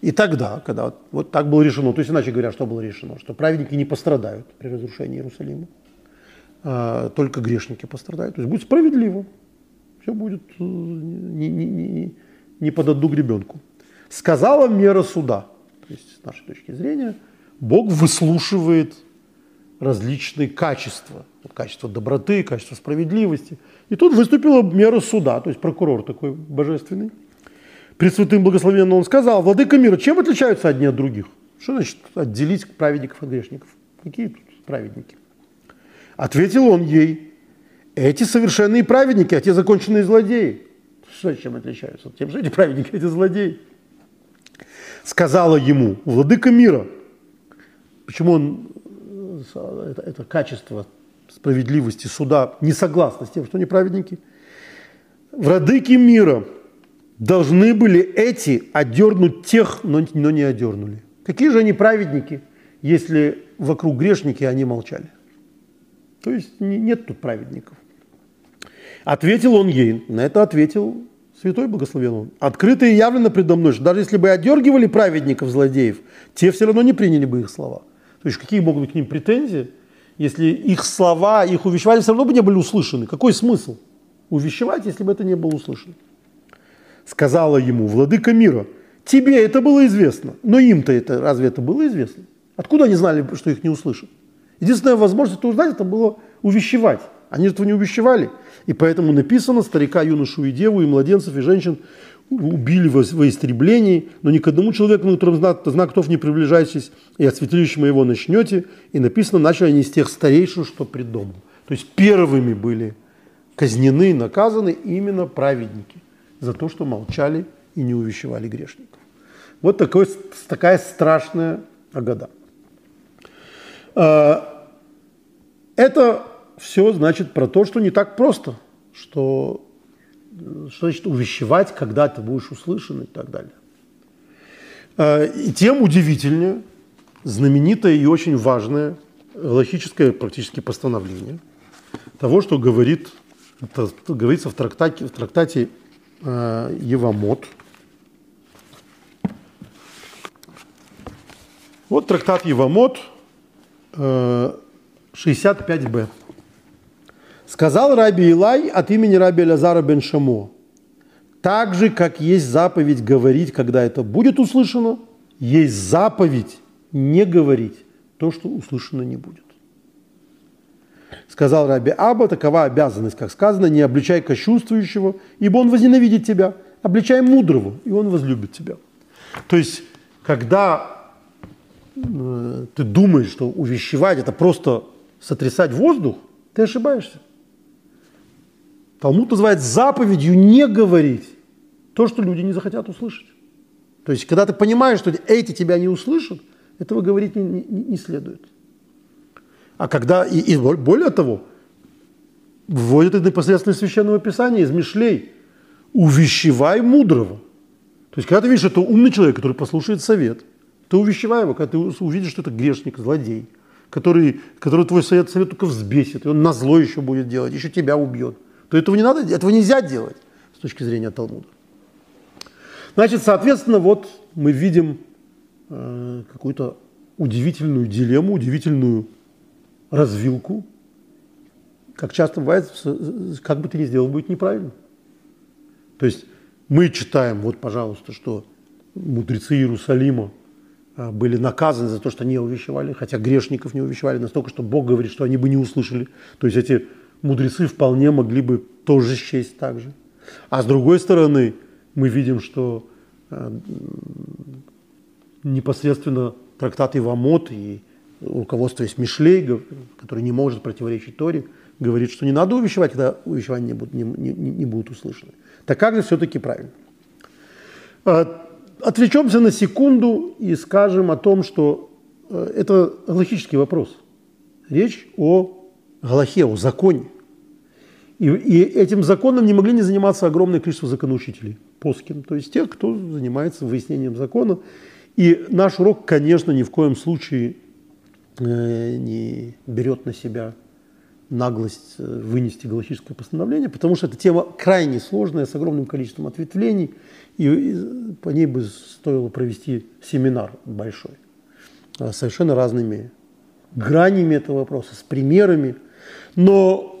И тогда, когда вот, вот так было решено, то есть иначе говоря, что было решено, что праведники не пострадают при разрушении Иерусалима, а только грешники пострадают. То есть будет справедливо все будет э, не, не, не, не под одну гребенку. Сказала мера суда. То есть, с нашей точки зрения, Бог выслушивает различные качества. Качество доброты, качество справедливости. И тут выступила мера суда, то есть прокурор такой божественный. Пред святым благословенным он сказал, Владыка мира, чем отличаются одни от других? Что значит отделить праведников от грешников? Какие тут праведники? Ответил он ей, эти совершенные праведники, а те законченные злодеи. Что, чем отличаются? Тем, что эти праведники, эти злодеи. Сказала ему, владыка мира, почему он, э, это, это качество справедливости суда не согласно с тем, что они праведники. Владыки мира должны были эти одернуть тех, но, но не одернули. Какие же они праведники, если вокруг грешники, они молчали? То есть нет тут праведников. Ответил он ей, на это ответил святой благословен он. Открыто и явлено предо мной, что даже если бы одергивали праведников, злодеев, те все равно не приняли бы их слова. То есть какие могут быть к ним претензии, если их слова, их увещевания все равно бы не были услышаны? Какой смысл увещевать, если бы это не было услышано? Сказала ему, владыка мира, тебе это было известно, но им-то это, разве это было известно? Откуда они знали, что их не услышат? Единственная возможность это узнать, это было увещевать. Они этого не увещевали. И поэтому написано, старика, юношу и деву, и младенцев, и женщин убили во, во истреблении, но ни к одному человеку, на котором знак, знаков не приближайтесь, и от святилища его начнете. И написано, начали они из тех старейшин, что пред домом. То есть первыми были казнены, наказаны именно праведники за то, что молчали и не увещевали грешников. Вот такой, такая страшная Агада. А, это все значит про то, что не так просто, что, что значит увещевать, когда ты будешь услышан и так далее. А, и тем удивительнее знаменитое и очень важное логическое практически постановление того, что говорит, это говорится в трактате, в трактате э, Евамот. Вот трактат Евамот, э, 65б. Сказал Раби Илай от имени Раби Лазара бен Шамо, так же, как есть заповедь говорить, когда это будет услышано, есть заповедь не говорить то, что услышано не будет. Сказал Раби Аба, такова обязанность, как сказано, не обличай кощунствующего, ибо он возненавидит тебя, обличай мудрого, и он возлюбит тебя. То есть, когда э, ты думаешь, что увещевать – это просто сотрясать воздух, ты ошибаешься. Талмуд называет заповедью не говорить то, что люди не захотят услышать. То есть, когда ты понимаешь, что эти тебя не услышат, этого говорить не, не, не следует. А когда, и, и более того, вводят это непосредственно из Священного Писания, из Мишлей, увещевай мудрого. То есть, когда ты видишь, это умный человек, который послушает совет, ты увещевай его, когда ты увидишь, что это грешник, злодей, который, который твой совет, совет только взбесит, и он на зло еще будет делать, еще тебя убьет – то этого не надо, этого нельзя делать с точки зрения Талмуда. Значит, соответственно, вот мы видим э, какую-то удивительную дилемму, удивительную развилку. Как часто бывает, как бы ты ни сделал, будет неправильно. То есть мы читаем, вот, пожалуйста, что мудрецы Иерусалима э, были наказаны за то, что не увещевали, хотя грешников не увещевали настолько, что Бог говорит, что они бы не услышали. То есть эти мудрецы вполне могли бы тоже счесть так же. А с другой стороны, мы видим, что э, непосредственно трактат Ивамот и руководство есть Мишлей, который не может противоречить Торе, говорит, что не надо увещевать, когда увещевания не будут, не, не, не будут услышаны. Так как же все-таки правильно? Э, отвлечемся на секунду и скажем о том, что э, это логический вопрос. Речь о Галахе, о законе. И, и этим законом не могли не заниматься огромное количество законоучителей, поским, то есть тех, кто занимается выяснением закона. И наш урок, конечно, ни в коем случае э, не берет на себя наглость э, вынести галактическое постановление, потому что эта тема крайне сложная, с огромным количеством ответвлений, и, и по ней бы стоило провести семинар большой, э, совершенно разными гранями этого вопроса, с примерами. Но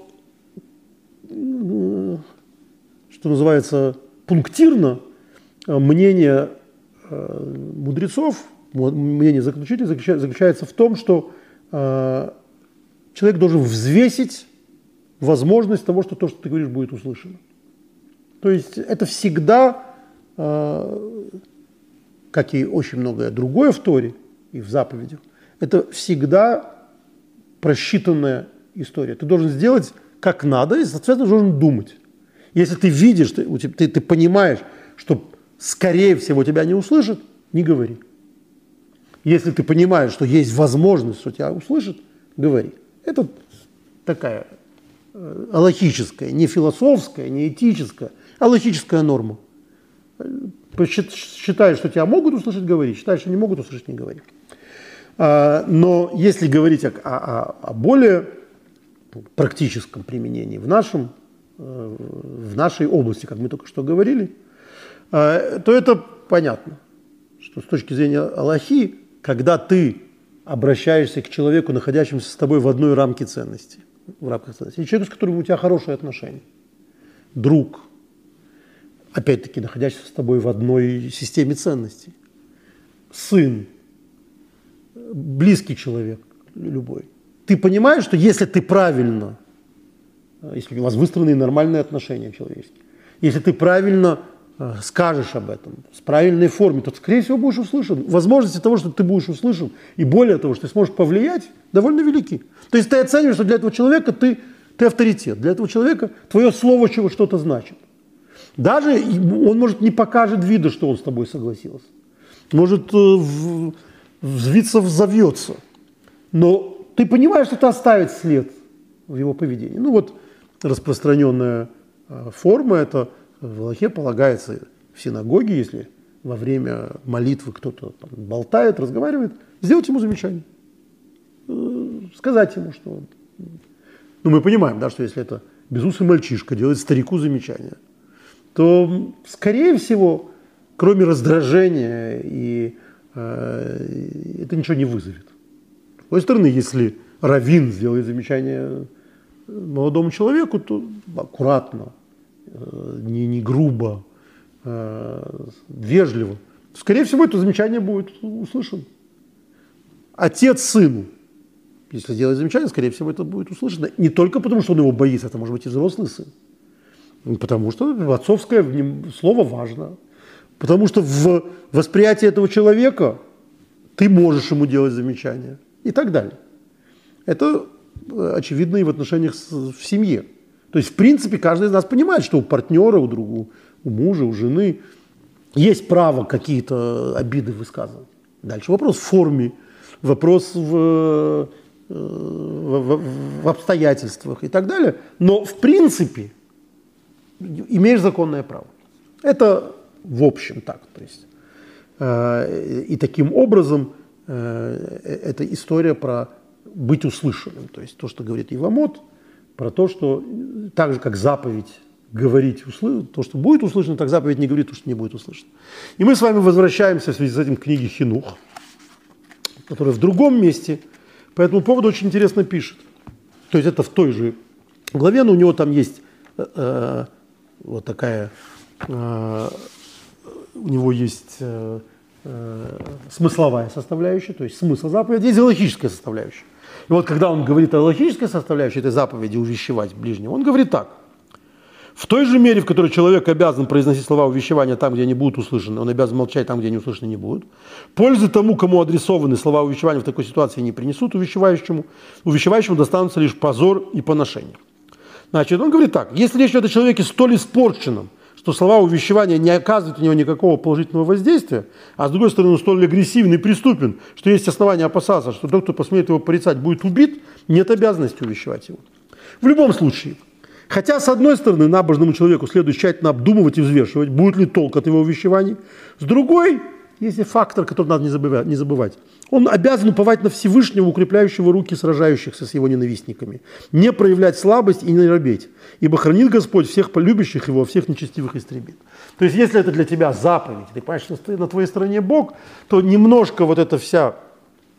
что называется, пунктирно э, мнение э, мудрецов, мнение заключителей заключается в том, что э, человек должен взвесить возможность того, что то, что ты говоришь, будет услышано. То есть это всегда, как и очень многое другое в Торе и в заповедях, это всегда просчитанная история. Ты должен сделать как надо, и, соответственно, должен думать. Если ты видишь, ты, ты, ты понимаешь, что скорее всего тебя не услышат, не говори. Если ты понимаешь, что есть возможность, что тебя услышат, говори. Это такая э, логическая, не философская, не этическая, а норма. Считаешь, что тебя могут услышать, говори. Считаешь, что не могут услышать, не говори. А, но если говорить о, о, о более практическом применении в, нашем, э, в нашей области, как мы только что говорили, э, то это понятно, что с точки зрения Аллахи, когда ты обращаешься к человеку, находящемуся с тобой в одной рамке ценностей, в рамках ценностей, человеку, с которым у тебя хорошие отношения, друг, опять-таки находящийся с тобой в одной системе ценностей, сын, близкий человек любой, ты понимаешь, что если ты правильно, если у вас выстроены нормальные отношения человеческие, если ты правильно э, скажешь об этом с правильной форме, то, скорее всего, будешь услышан. Возможности того, что ты будешь услышан, и более того, что ты сможешь повлиять, довольно велики. То есть ты оцениваешь, что для этого человека ты, ты авторитет, для этого человека твое слово чего что-то значит. Даже он, может, не покажет вида, что он с тобой согласился. Может, э, взвиться, взовьется. Но ты понимаешь, что это оставит след в его поведении. Ну вот распространенная э, форма, это в Аллахе полагается в синагоге, если во время молитвы кто-то там болтает, разговаривает, сделать ему замечание. Э, сказать ему, что... Ну, мы понимаем, да, что если это безусый мальчишка делает старику замечание, то, скорее всего, кроме раздражения, и, э, это ничего не вызовет. Другой стороны, если раввин сделает замечание молодому человеку, то аккуратно, э, не, не грубо, э, вежливо, скорее всего, это замечание будет услышано. Отец сыну, если делает замечание, скорее всего, это будет услышано. Не только потому, что он его боится, это может быть и взрослый сын. Потому что отцовское слово важно. Потому что в восприятии этого человека ты можешь ему делать замечания и так далее. Это э, очевидно и в отношениях с, в семье. То есть, в принципе, каждый из нас понимает, что у партнера, у друга, у мужа, у жены есть право какие-то обиды высказывать. Дальше вопрос в форме, вопрос в, э, в, в, в обстоятельствах и так далее. Но, в принципе, имеешь законное право. Это в общем так. То есть, э, и таким образом э, это история про быть услышанным. То есть то, что говорит Ивамот, про то, что так же, как заповедь говорить, услы... то, что будет услышано, так заповедь не говорит то, что не будет услышано. И мы с вами возвращаемся в связи с этим к книге Хинух, которая в другом месте по этому поводу очень интересно пишет. То есть это в той же главе, но у него там есть э, э вот такая э, у него есть э, э, смысловая составляющая, то есть смысл заповеди, есть логическая составляющая. И вот когда он говорит о логической составляющей этой заповеди увещевать ближнего, он говорит так. В той же мере, в которой человек обязан произносить слова увещевания там, где они будут услышаны, он обязан молчать там, где они услышаны не будут. Пользы тому, кому адресованы слова увещевания в такой ситуации не принесут увещевающему. Увещевающему достанутся лишь позор и поношение. Значит, он говорит так, если речь идет о человеке столь испорченном, что слова увещевания не оказывают у него никакого положительного воздействия, а с другой стороны, он столь агрессивный и преступен, что есть основания опасаться, что тот, кто посмеет его порицать, будет убит, нет обязанности увещевать его. В любом случае, хотя, с одной стороны, набожному человеку следует тщательно обдумывать и взвешивать, будет ли толк от его увещеваний, с другой, есть фактор, который надо не забывать, не забывать. Он обязан уповать на Всевышнего, укрепляющего руки сражающихся с его ненавистниками, не проявлять слабость и не робеть, ибо хранит Господь всех полюбящих его, всех нечестивых истребит. То есть, если это для тебя заповедь, ты понимаешь, что на твоей стороне Бог, то немножко вот эта вся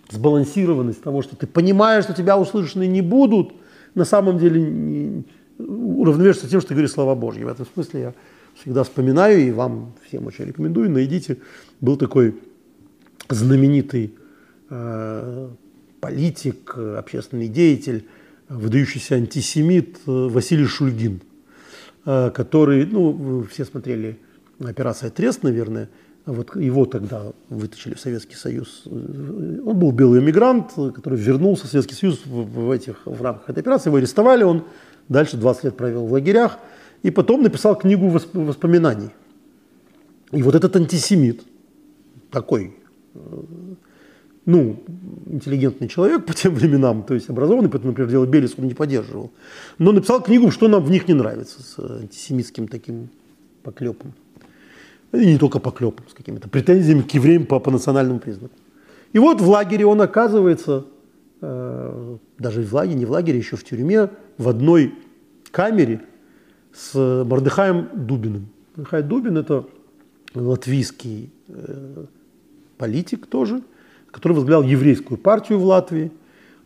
сбалансированность того, что ты понимаешь, что тебя услышаны не будут, на самом деле уравновешивается тем, что ты говоришь слова Божьи. В этом смысле я всегда вспоминаю и вам всем очень рекомендую, найдите был такой знаменитый э, политик, общественный деятель, выдающийся антисемит э, Василий Шульгин, э, который, ну, все смотрели «Операция Трест», наверное, вот его тогда вытащили в Советский Союз. Он был белый эмигрант, который вернулся в Советский Союз в, в, этих, в рамках этой операции. Его арестовали, он дальше 20 лет провел в лагерях. И потом написал книгу воспоминаний. И вот этот антисемит, такой, э, ну, интеллигентный человек по тем временам, то есть образованный, поэтому, например, дело Белис он не поддерживал, но написал книгу, что нам в них не нравится, с антисемитским таким поклепом. И не только поклепом, с какими-то претензиями к евреям по, по национальному признаку. И вот в лагере он оказывается, э, даже в лагере, не в лагере, еще в тюрьме, в одной камере с Мордыхаем Дубиным. Мордыхай Дубин – это латвийский э, политик тоже, который возглавлял еврейскую партию в Латвии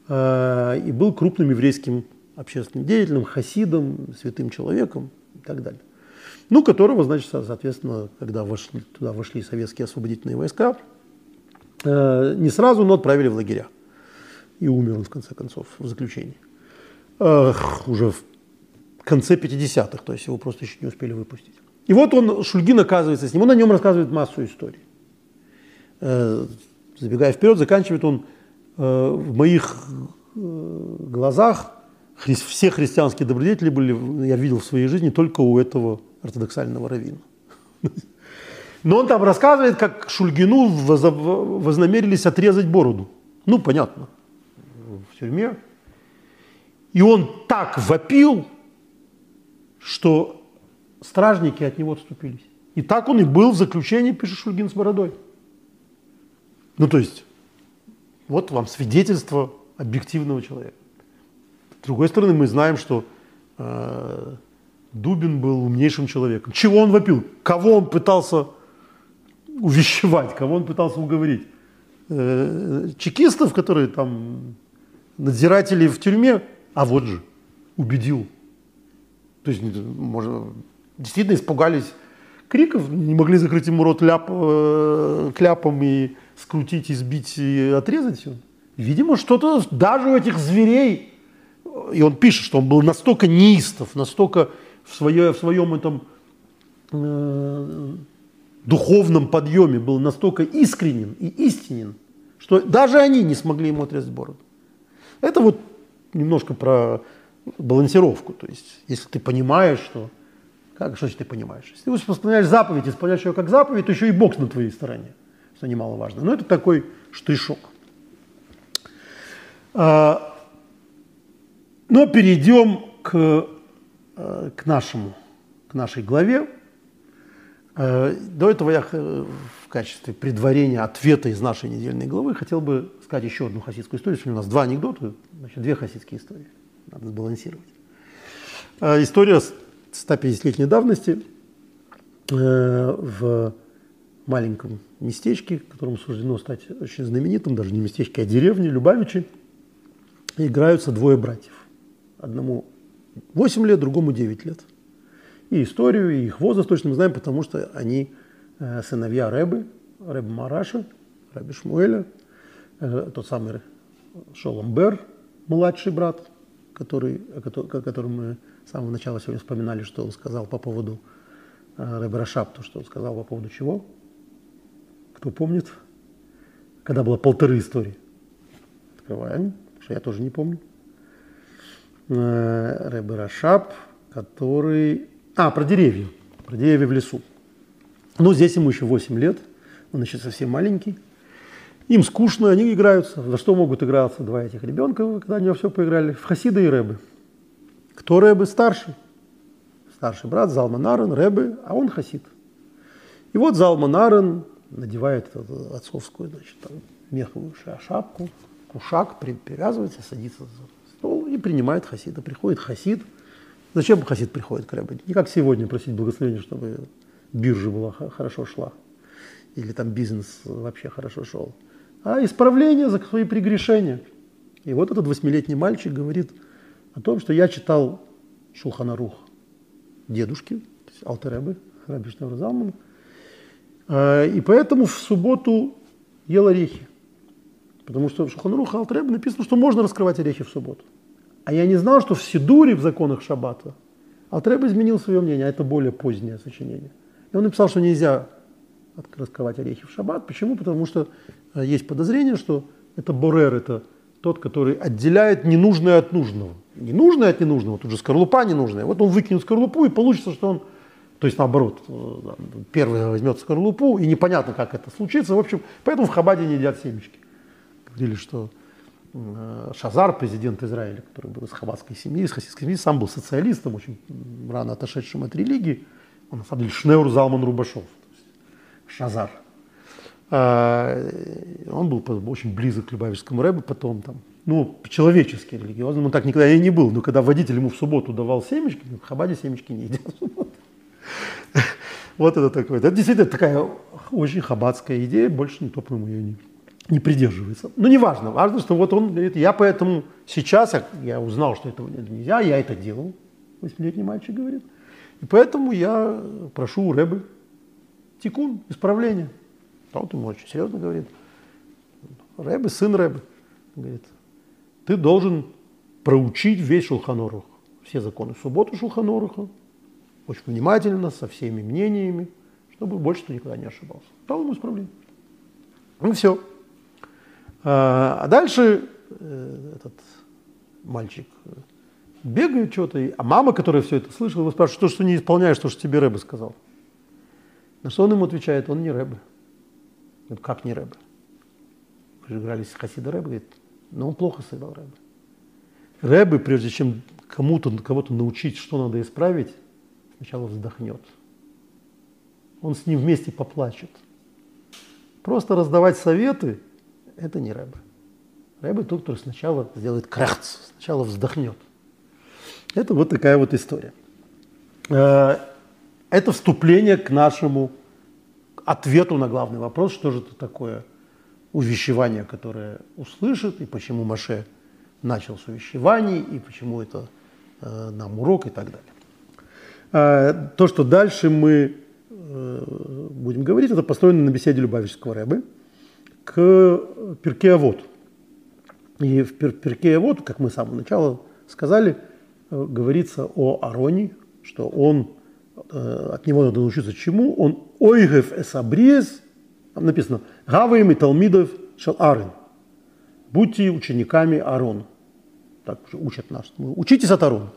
э, и был крупным еврейским общественным деятелем, хасидом, святым человеком и так далее. Ну, которого, значит, соответственно, когда вошли, туда вошли советские освободительные войска, э, не сразу, но отправили в лагеря. И умер он, в конце концов, в заключении. Э, уже в конце 50-х, то есть его просто еще не успели выпустить. И вот он, Шульгин оказывается с ним, он о нем рассказывает массу историй. Э, забегая вперед, заканчивает он э, в моих э, глазах все христианские добродетели были, я видел в своей жизни только у этого ортодоксального раввина. Но он там рассказывает, как Шульгину вознамерились отрезать бороду. Ну, понятно, в тюрьме. И он так вопил, что стражники от него отступились. И так он и был в заключении, пишет Шульгин с бородой. Ну, то есть, вот вам свидетельство объективного человека. С другой стороны, мы знаем, что э, Дубин был умнейшим человеком. Чего он вопил? Кого он пытался увещевать? Кого он пытался уговорить? Э, чекистов, которые там надзиратели в тюрьме? А вот же, убедил. То есть, может, действительно испугались криков, не могли закрыть ему рот ляп, э, кляпом и скрутить, избить и отрезать. Видимо, что-то даже у этих зверей, и он пишет, что он был настолько неистов, настолько в, свое, в своем этом э, духовном подъеме был настолько искренен и истинен, что даже они не смогли ему отрезать бороду. Это вот немножко про балансировку. То есть, если ты понимаешь, что... Как, что значит ты понимаешь? Если ты исполняешь заповедь, исполняешь ее как заповедь, то еще и Бог на твоей стороне что немаловажно. Но это такой штришок. А, но перейдем к, э, к нашему, к нашей главе. Э, до этого я в качестве предварения ответа из нашей недельной главы хотел бы сказать еще одну хасидскую историю. Сегодня у нас два анекдота, значит, две хасидские истории. Надо сбалансировать. Э, история 150-летней давности в маленьком местечке, которому суждено стать очень знаменитым, даже не местечке, а деревне Любавичи, играются двое братьев. Одному 8 лет, другому 9 лет. И историю, и их возраст точно мы знаем, потому что они э, сыновья Рэбы, Рэбы Мараша, Рэбы Шмуэля, э, тот самый Шоломбер, младший брат, который, о котором мы с самого начала сегодня вспоминали, что он сказал по поводу э, Рэбе Рашаб, то, что он сказал по поводу чего – кто помнит, когда было полторы истории? Открываем, что я тоже не помню. Э, Рэбе Рашаб, который... А, про деревья. Про деревья в лесу. Ну, здесь ему еще 8 лет. Он еще совсем маленький. Им скучно, они играются. За что могут играться два этих ребенка, когда они во все поиграли? В Хасида и Рэбы. Кто Рэбы старший? Старший брат Залман Арен, Рэбы, а он Хасид. И вот Залман Арен надевает эту отцовскую значит, там, меховую шапку, кушак, привязывается, садится за стол и принимает хасида. Приходит хасид. Зачем хасид приходит к Рэбе? Не как сегодня просить благословения, чтобы биржа была хорошо шла. Или там бизнес вообще хорошо шел. А исправление за свои прегрешения. И вот этот восьмилетний мальчик говорит о том, что я читал Шулханарух дедушки, то есть Алтеребы, Раби Залмана, Э, и поэтому в субботу ел орехи. Потому что в Шуханрух Алтреб написано, что можно раскрывать орехи в субботу. А я не знал, что в Сидуре, в законах Шаббата, Алтреб изменил свое мнение, а это более позднее сочинение. И он написал, что нельзя раскрывать орехи в шаббат. Почему? Потому что э, есть подозрение, что это борер, это тот, который отделяет ненужное от нужного. Ненужное от ненужного, тут же скорлупа ненужная. Вот он выкинет скорлупу, и получится, что он то есть наоборот, э, первый возьмет скорлупу, и непонятно, как это случится. В общем, поэтому в Хабаде не едят семечки. Говорили, что э, Шазар, президент Израиля, который был из хабадской семьи, из хасидской семьи, сам был социалистом, очень рано отошедшим от религии. Он на самом деле Шнеур Залман Рубашов, Шазар. А, он был очень близок к Любавичскому рэбу, потом там, ну, по-человечески религиозным он так никогда и не был. Но когда водитель ему в субботу давал семечки, в Хабаде семечки не едят в субботу. Вот это такое. Это действительно такая очень хабатская идея, больше никто, по-моему, ее не, не придерживается. Но не важно, важно, что вот он говорит, я поэтому сейчас, я узнал, что этого нельзя, я это делал, восьмилетний мальчик говорит, и поэтому я прошу у Рэбы тикун, исправление. А вот ему очень серьезно говорит, Рэбы, сын Рэбы, говорит, ты должен проучить весь Шулханорух, все законы субботы Шулханоруха, очень внимательно, со всеми мнениями, чтобы больше ты никогда не ошибался. Дал ему исправление. Ну все. А, а дальше э, этот мальчик бегает что-то, а мама, которая все это слышала, его спрашивает, что, что не исполняешь, то, что тебе Рэбе сказал. На что он ему отвечает, он не Рэбе. Говорит, как не Рэбе? Мы же играли с Хасида Рэбе, говорит, но он плохо сыграл Рэбе. Рэбе, прежде чем кому-то, кого-то научить, что надо исправить, сначала вздохнет. Он с ним вместе поплачет. Просто раздавать советы – это не Рэбе. Рэбе тот, который сначала сделает крахц, сначала вздохнет. Это вот такая вот история. Это вступление к нашему ответу на главный вопрос, что же это такое увещевание, которое услышит, и почему Маше начал с увещеваний, и почему это э, нам урок и так далее. Э, то, что дальше мы э, будем говорить, это построено на беседе Любавического Рэбы к Перкеавод. И в Перкеавод, как мы с самого начала сказали, э, говорится о Ароне, что он от него надо научиться чему? Он ойгев эсабриес, там написано, гаваем и талмидов шел арен. Будьте учениками Арона. Так учат нас. Учитесь от Арона.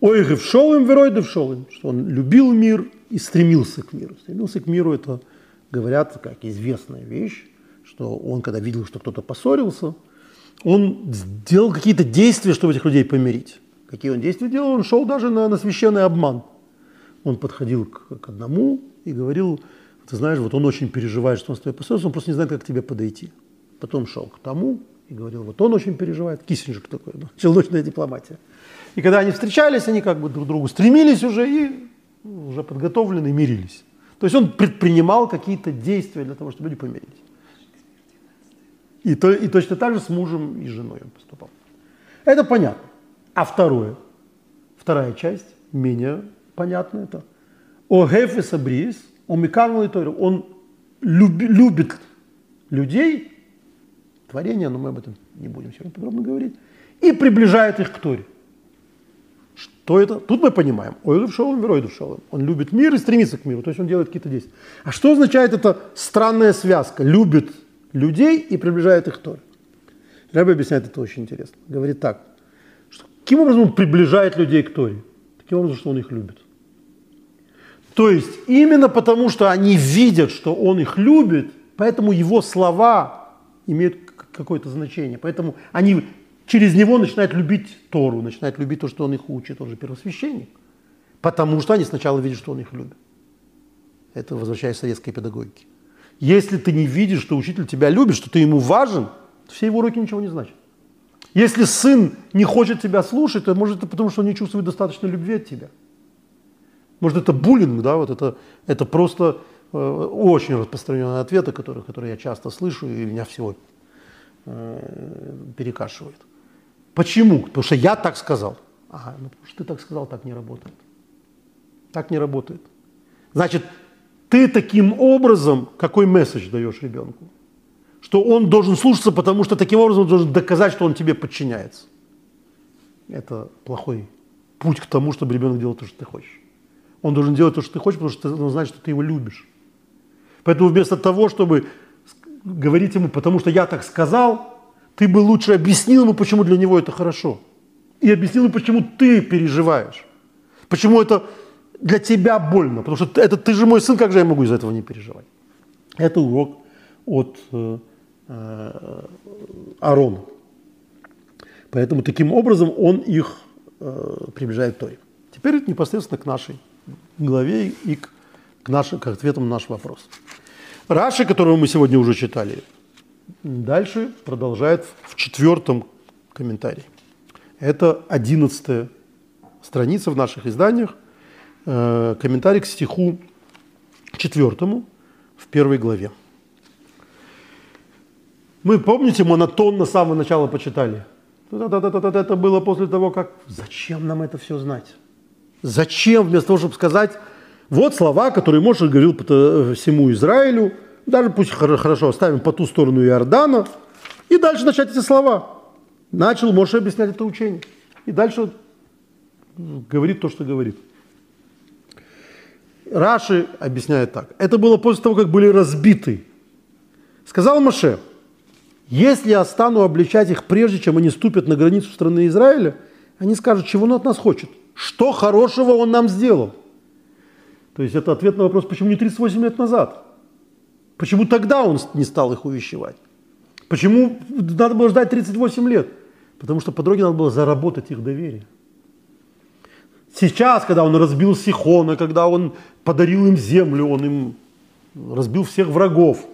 Ойгев шолым, веройдев шолым. Что он любил мир и стремился к миру. Стремился к миру, это говорят, как известная вещь, что он, когда видел, что кто-то поссорился, он сделал какие-то действия, чтобы этих людей помирить. Какие он действия делал? Он шел даже на, на священный обман он подходил к, к одному и говорил, ты знаешь, вот он очень переживает, что он с тобой поссорился, он просто не знает, как к тебе подойти. Потом шел к тому и говорил, вот он очень переживает, Киссинджер такой, да, челночная дипломатия. И когда они встречались, они как бы друг к другу стремились уже и уже подготовлены мирились. То есть он предпринимал какие-то действия для того, чтобы люди помирились. И, то, и точно так же с мужем и женой он поступал. Это понятно. А второе, вторая часть менее понятно это. О гефес абрис, о микарну он люби, любит людей, творение, но мы об этом не будем сегодня подробно говорить, и приближает их к Торе. Что это? Тут мы понимаем. Ойлов шолом, веройдов шолом. Он любит мир и стремится к миру, то есть он делает какие-то действия. А что означает эта странная связка? Любит людей и приближает их к Торе. Рэбби объясняет это очень интересно. Говорит так, что каким образом он приближает людей к Торе? Таким образом, что он их любит. То есть именно потому, что они видят, что он их любит, поэтому его слова имеют какое-то значение. Поэтому они через него начинают любить Тору, начинают любить то, что он их учит, он же первосвященник. Потому что они сначала видят, что он их любит. Это возвращаясь к советской педагогике. Если ты не видишь, что учитель тебя любит, что ты ему важен, то все его уроки ничего не значат. Если сын не хочет тебя слушать, то может это потому, что он не чувствует достаточно любви от тебя. Может, это буллинг, да, вот это, это просто э, очень распространенные ответы, которые, которые я часто слышу, и меня всего э, перекашивает. Почему? Потому что я так сказал. Ага, ну потому что ты так сказал, так не работает. Так не работает. Значит, ты таким образом, какой месседж даешь ребенку? Что он должен слушаться, потому что таким образом он должен доказать, что он тебе подчиняется. Это плохой путь к тому, чтобы ребенок делал то, что ты хочешь. Он должен делать то, что ты хочешь, потому что он знает, что ты его любишь. Поэтому вместо того, чтобы говорить ему, потому что я так сказал, ты бы лучше объяснил ему, почему для него это хорошо. И объяснил ему, почему ты переживаешь. Почему это для тебя больно. Потому что это ты же мой сын, как же я могу из этого не переживать? Это урок от э, э, Арона. Поэтому таким образом он их э, приближает к Торе. Теперь непосредственно к нашей главе и к, к, нашим, к ответам на наш вопрос. Раши, которого мы сегодня уже читали, дальше продолжает в четвертом комментарии. Это одиннадцатая страница в наших изданиях, э, комментарий к стиху четвертому в первой главе. Мы, помните, монотонно с самого начала почитали. Это было после того, как... Зачем нам это все знать? Зачем вместо того, чтобы сказать, вот слова, которые Моше говорил э, всему Израилю, даже пусть хорошо оставим по ту сторону Иордана, и дальше начать эти слова. Начал Моше объяснять это учение. И дальше говорит то, что говорит. Раши объясняет так. Это было после того, как были разбиты. Сказал Маше, если я стану обличать их прежде, чем они ступят на границу страны Израиля, они скажут, чего он от нас хочет. Что хорошего он нам сделал? То есть это ответ на вопрос, почему не 38 лет назад? Почему тогда он не стал их увещевать? Почему надо было ждать 38 лет? Потому что по дороге надо было заработать их доверие. Сейчас, когда он разбил Сихона, когда он подарил им землю, он им разбил всех врагов,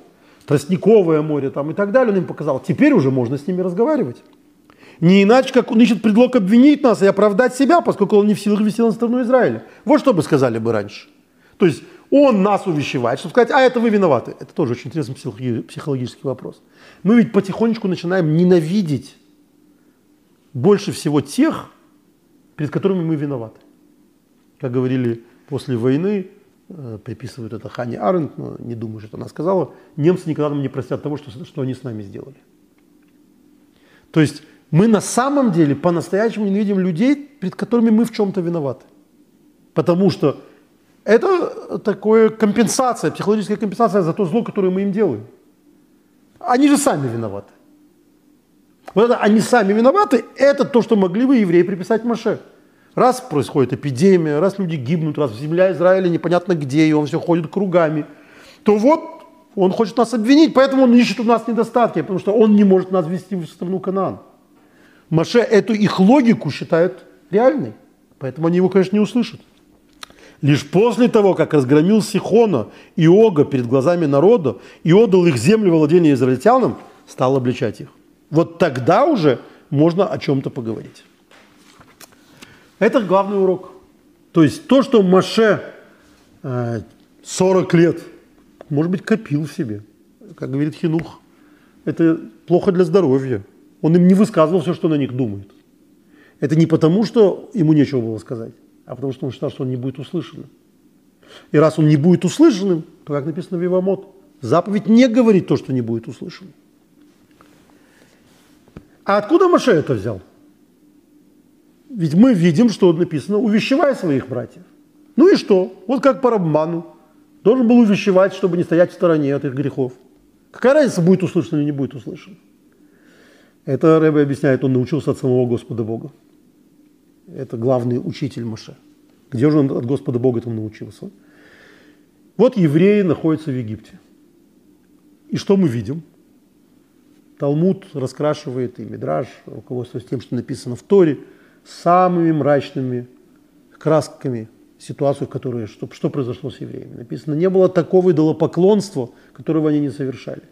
Тростниковое море там и так далее, он им показал. Теперь уже можно с ними разговаривать. Не иначе, как он ищет предлог обвинить нас и оправдать себя, поскольку он не в силах вести на сторону Израиля. Вот что бы сказали бы раньше. То есть он нас увещевает, чтобы сказать, а это вы виноваты. Это тоже очень интересный психологический вопрос. Мы ведь потихонечку начинаем ненавидеть больше всего тех, перед которыми мы виноваты. Как говорили после войны, э, приписывают это Хане Аренд, но не думаю, что она сказала, немцы никогда нам не простят того, что, что они с нами сделали. То есть мы на самом деле по-настоящему не видим людей, перед которыми мы в чем-то виноваты. Потому что это такое компенсация, психологическая компенсация за то зло, которое мы им делаем. Они же сами виноваты. Вот это они сами виноваты, это то, что могли бы евреи приписать Маше. Раз происходит эпидемия, раз люди гибнут, раз земля Израиля непонятно где, и он все ходит кругами, то вот он хочет нас обвинить, поэтому он ищет у нас недостатки, потому что он не может нас ввести в страну Канаан. Маше эту их логику считают реальной, поэтому они его, конечно, не услышат. Лишь после того, как разгромил Сихона и Ога перед глазами народа и отдал их землю владения израильтянам, стал обличать их. Вот тогда уже можно о чем-то поговорить. Это главный урок. То есть то, что Маше 40 э, лет, может быть, копил в себе, как говорит Хинух, это плохо для здоровья. Он им не высказывал все, что на них думает. Это не потому, что ему нечего было сказать, а потому что он считал, что он не будет услышанным. И раз он не будет услышанным, то, как написано в Ивамот, заповедь не говорит то, что не будет услышанным. А откуда Маше это взял? Ведь мы видим, что написано «увещевай своих братьев». Ну и что? Вот как по Рабману. Должен был увещевать, чтобы не стоять в стороне от их грехов. Какая разница, будет услышан или не будет услышан? Это Рэбе объясняет, он научился от самого Господа Бога. Это главный учитель Маше. Где же он от Господа Бога этому научился? Вот евреи находятся в Египте. И что мы видим? Талмуд раскрашивает и Мидраж, руководствуясь тем, что написано в Торе – самыми мрачными красками ситуацию, в которой, что, что произошло с евреями. Написано, не было такого идолопоклонства, которого они не совершали.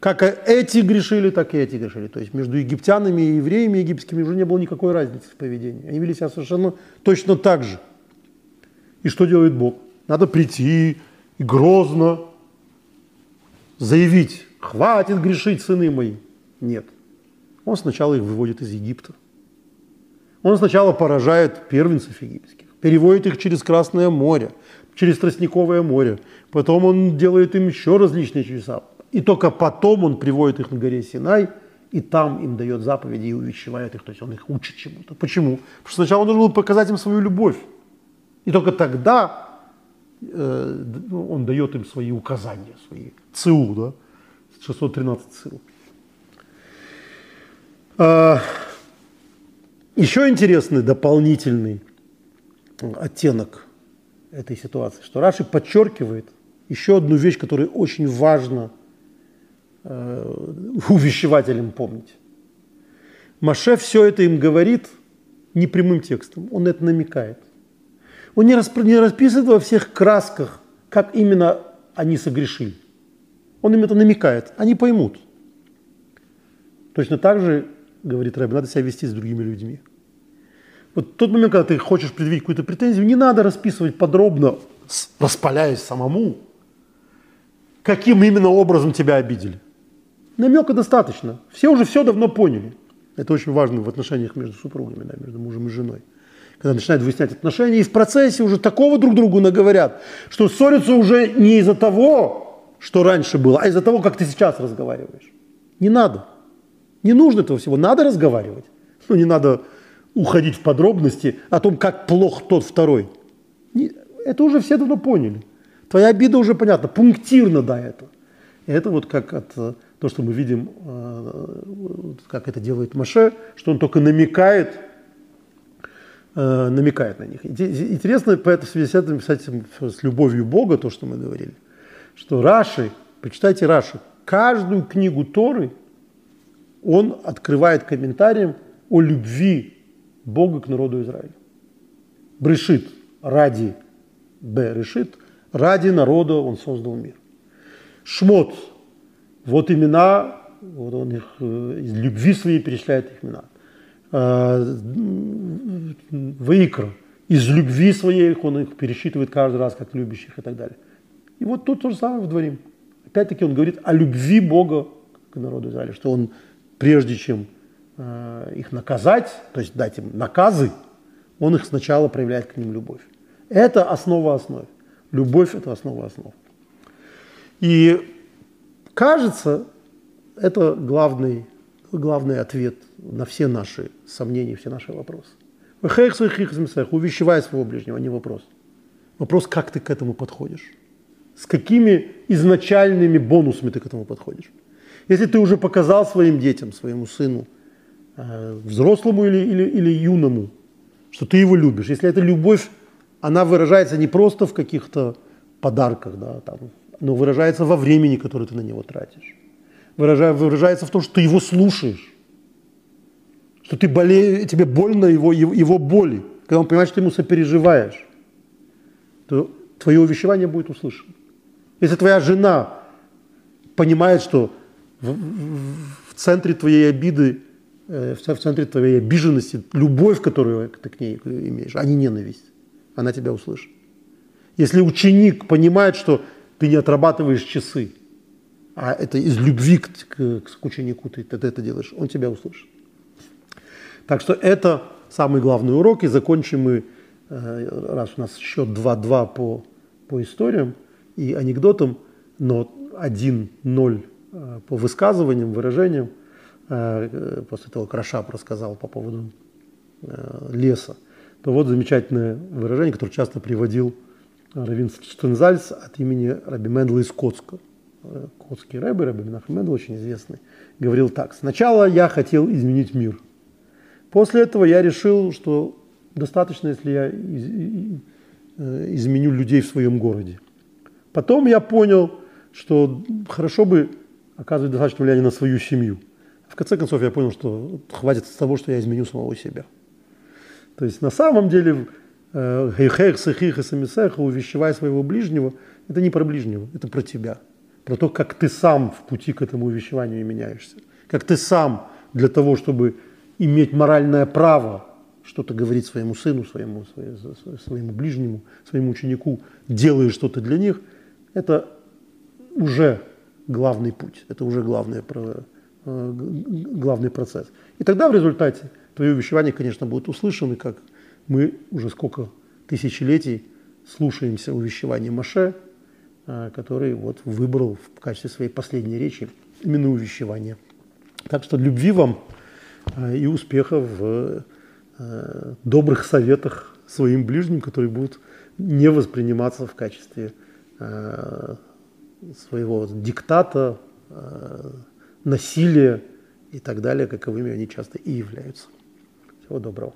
Как эти грешили, так и эти грешили. То есть между египтянами и евреями египетскими уже не было никакой разницы в поведении. Они вели себя совершенно точно так же. И что делает Бог? Надо прийти и грозно заявить, хватит грешить, сыны мои. Нет. Он сначала их выводит из Египта. Он сначала поражает первенцев египетских, переводит их через Красное море, через Тростниковое море. Потом он делает им еще различные чудеса. И только потом он приводит их на горе Синай, и там им дает заповеди и увещевает их, то есть он их учит чему-то. Почему? Потому что сначала он должен был показать им свою любовь. И только тогда э, он дает им свои указания, свои ЦУ, да, 613 ЦУ. А, еще интересный дополнительный оттенок этой ситуации, что Раши подчеркивает еще одну вещь, которую очень важно э, увещевателям помнить. Маше все это им говорит не прямым текстом, он это намекает. Он не, расп... не расписывает во всех красках, как именно они согрешили. Он им это намекает, они поймут. Точно так же, говорит Рэбби, надо себя вести с другими людьми. Вот тот момент, когда ты хочешь предъявить какую-то претензию, не надо расписывать подробно, распаляясь самому, каким именно образом тебя обидели. Намека достаточно. Все уже все давно поняли. Это очень важно в отношениях между супругами, да, между мужем и женой. Когда начинают выяснять отношения, и в процессе уже такого друг другу наговорят, что ссорятся уже не из-за того, что раньше было, а из-за того, как ты сейчас разговариваешь. Не надо. Не нужно этого всего. Надо разговаривать. Но не надо уходить в подробности о том, как плох тот второй. Это уже все давно поняли. Твоя обида уже понятна, пунктирно да это. Это вот как от э, то, что мы видим, э, как это делает Маше, что он только намекает, э, намекает на них. Интересно по этой связи с этим, кстати, с любовью Бога, то, что мы говорили, что Раши, почитайте Раши, каждую книгу Торы он открывает комментарием о любви Бога к народу Израиля. Брешит ради Б решит, ради народа он создал мир. Шмот, вот имена, вот он их э, из любви своей перечисляет их имена. А, Ваикра, из любви своей он их пересчитывает каждый раз как любящих и так далее. И вот тут то же самое в дворе. Опять-таки он говорит о любви Бога к народу Израиля, что он прежде чем э, их наказать, то есть дать им наказы, он их сначала проявляет к ним любовь. Это основа основ. Любовь – это основа основ. И кажется, это главный, главный ответ на все наши сомнения, все наши вопросы. Увещевай своего ближнего, а не вопрос. Вопрос, как ты к этому подходишь. С какими изначальными бонусами ты к этому подходишь. Если ты уже показал своим детям, своему сыну, э, взрослому или, или, или юному, что ты его любишь, если эта любовь, она выражается не просто в каких-то подарках, да, там, но выражается во времени, которое ты на него тратишь. Выражается в том, что ты его слушаешь, что ты боле... тебе больно его, его, боли, когда он понимает, что ты ему сопереживаешь, то твое увещевание будет услышано. Если твоя жена понимает, что в, в, в центре твоей обиды, э, в центре твоей обиженности, любовь, которую ты к ней имеешь, а не ненависть, она тебя услышит. Если ученик понимает, что ты не отрабатываешь часы, а это из любви к, к, к ученику ты, ты это делаешь, он тебя услышит. Так что это самый главный урок, и закончим мы, э, раз у нас счет 2-2 по, по историям и анекдотам, но 1-0 э, по высказываниям, выражениям, э, после того, как Рашап рассказал по поводу леса, то вот замечательное выражение, которое часто приводил раввин Штейнзальц от имени Раби Мендла из Котска. Котский рэбби, Раби Менахем Мендл, очень известный, говорил так. Сначала я хотел изменить мир. После этого я решил, что достаточно, если я э, изменю людей в своем городе. Потом я понял, что хорошо бы оказывать достаточно влияние на свою семью. В конце концов я понял, что хватит того, что я изменю самого себя. То есть на самом деле Гейхех, сахих и самисеха, увещевай своего ближнего, это не про ближнего, это про тебя. Про то, как ты сам в пути к этому увещеванию меняешься. Как ты сам для того, чтобы иметь моральное право что-то говорить своему сыну, своему, своему ближнему, своему ученику, делаешь что-то для них, это уже главный путь, это уже главный, э, главный процесс. И тогда в результате твои увещевания, конечно, будут услышаны как мы уже сколько тысячелетий слушаемся увещевания Маше, а, который вот выбрал в качестве своей последней речи именно увещевание. Так что любви вам а, и успеха в а, добрых советах своим ближним, которые будут не восприниматься в качестве своего диктата, насилия и так далее, каковыми они часто и являются. Всего доброго.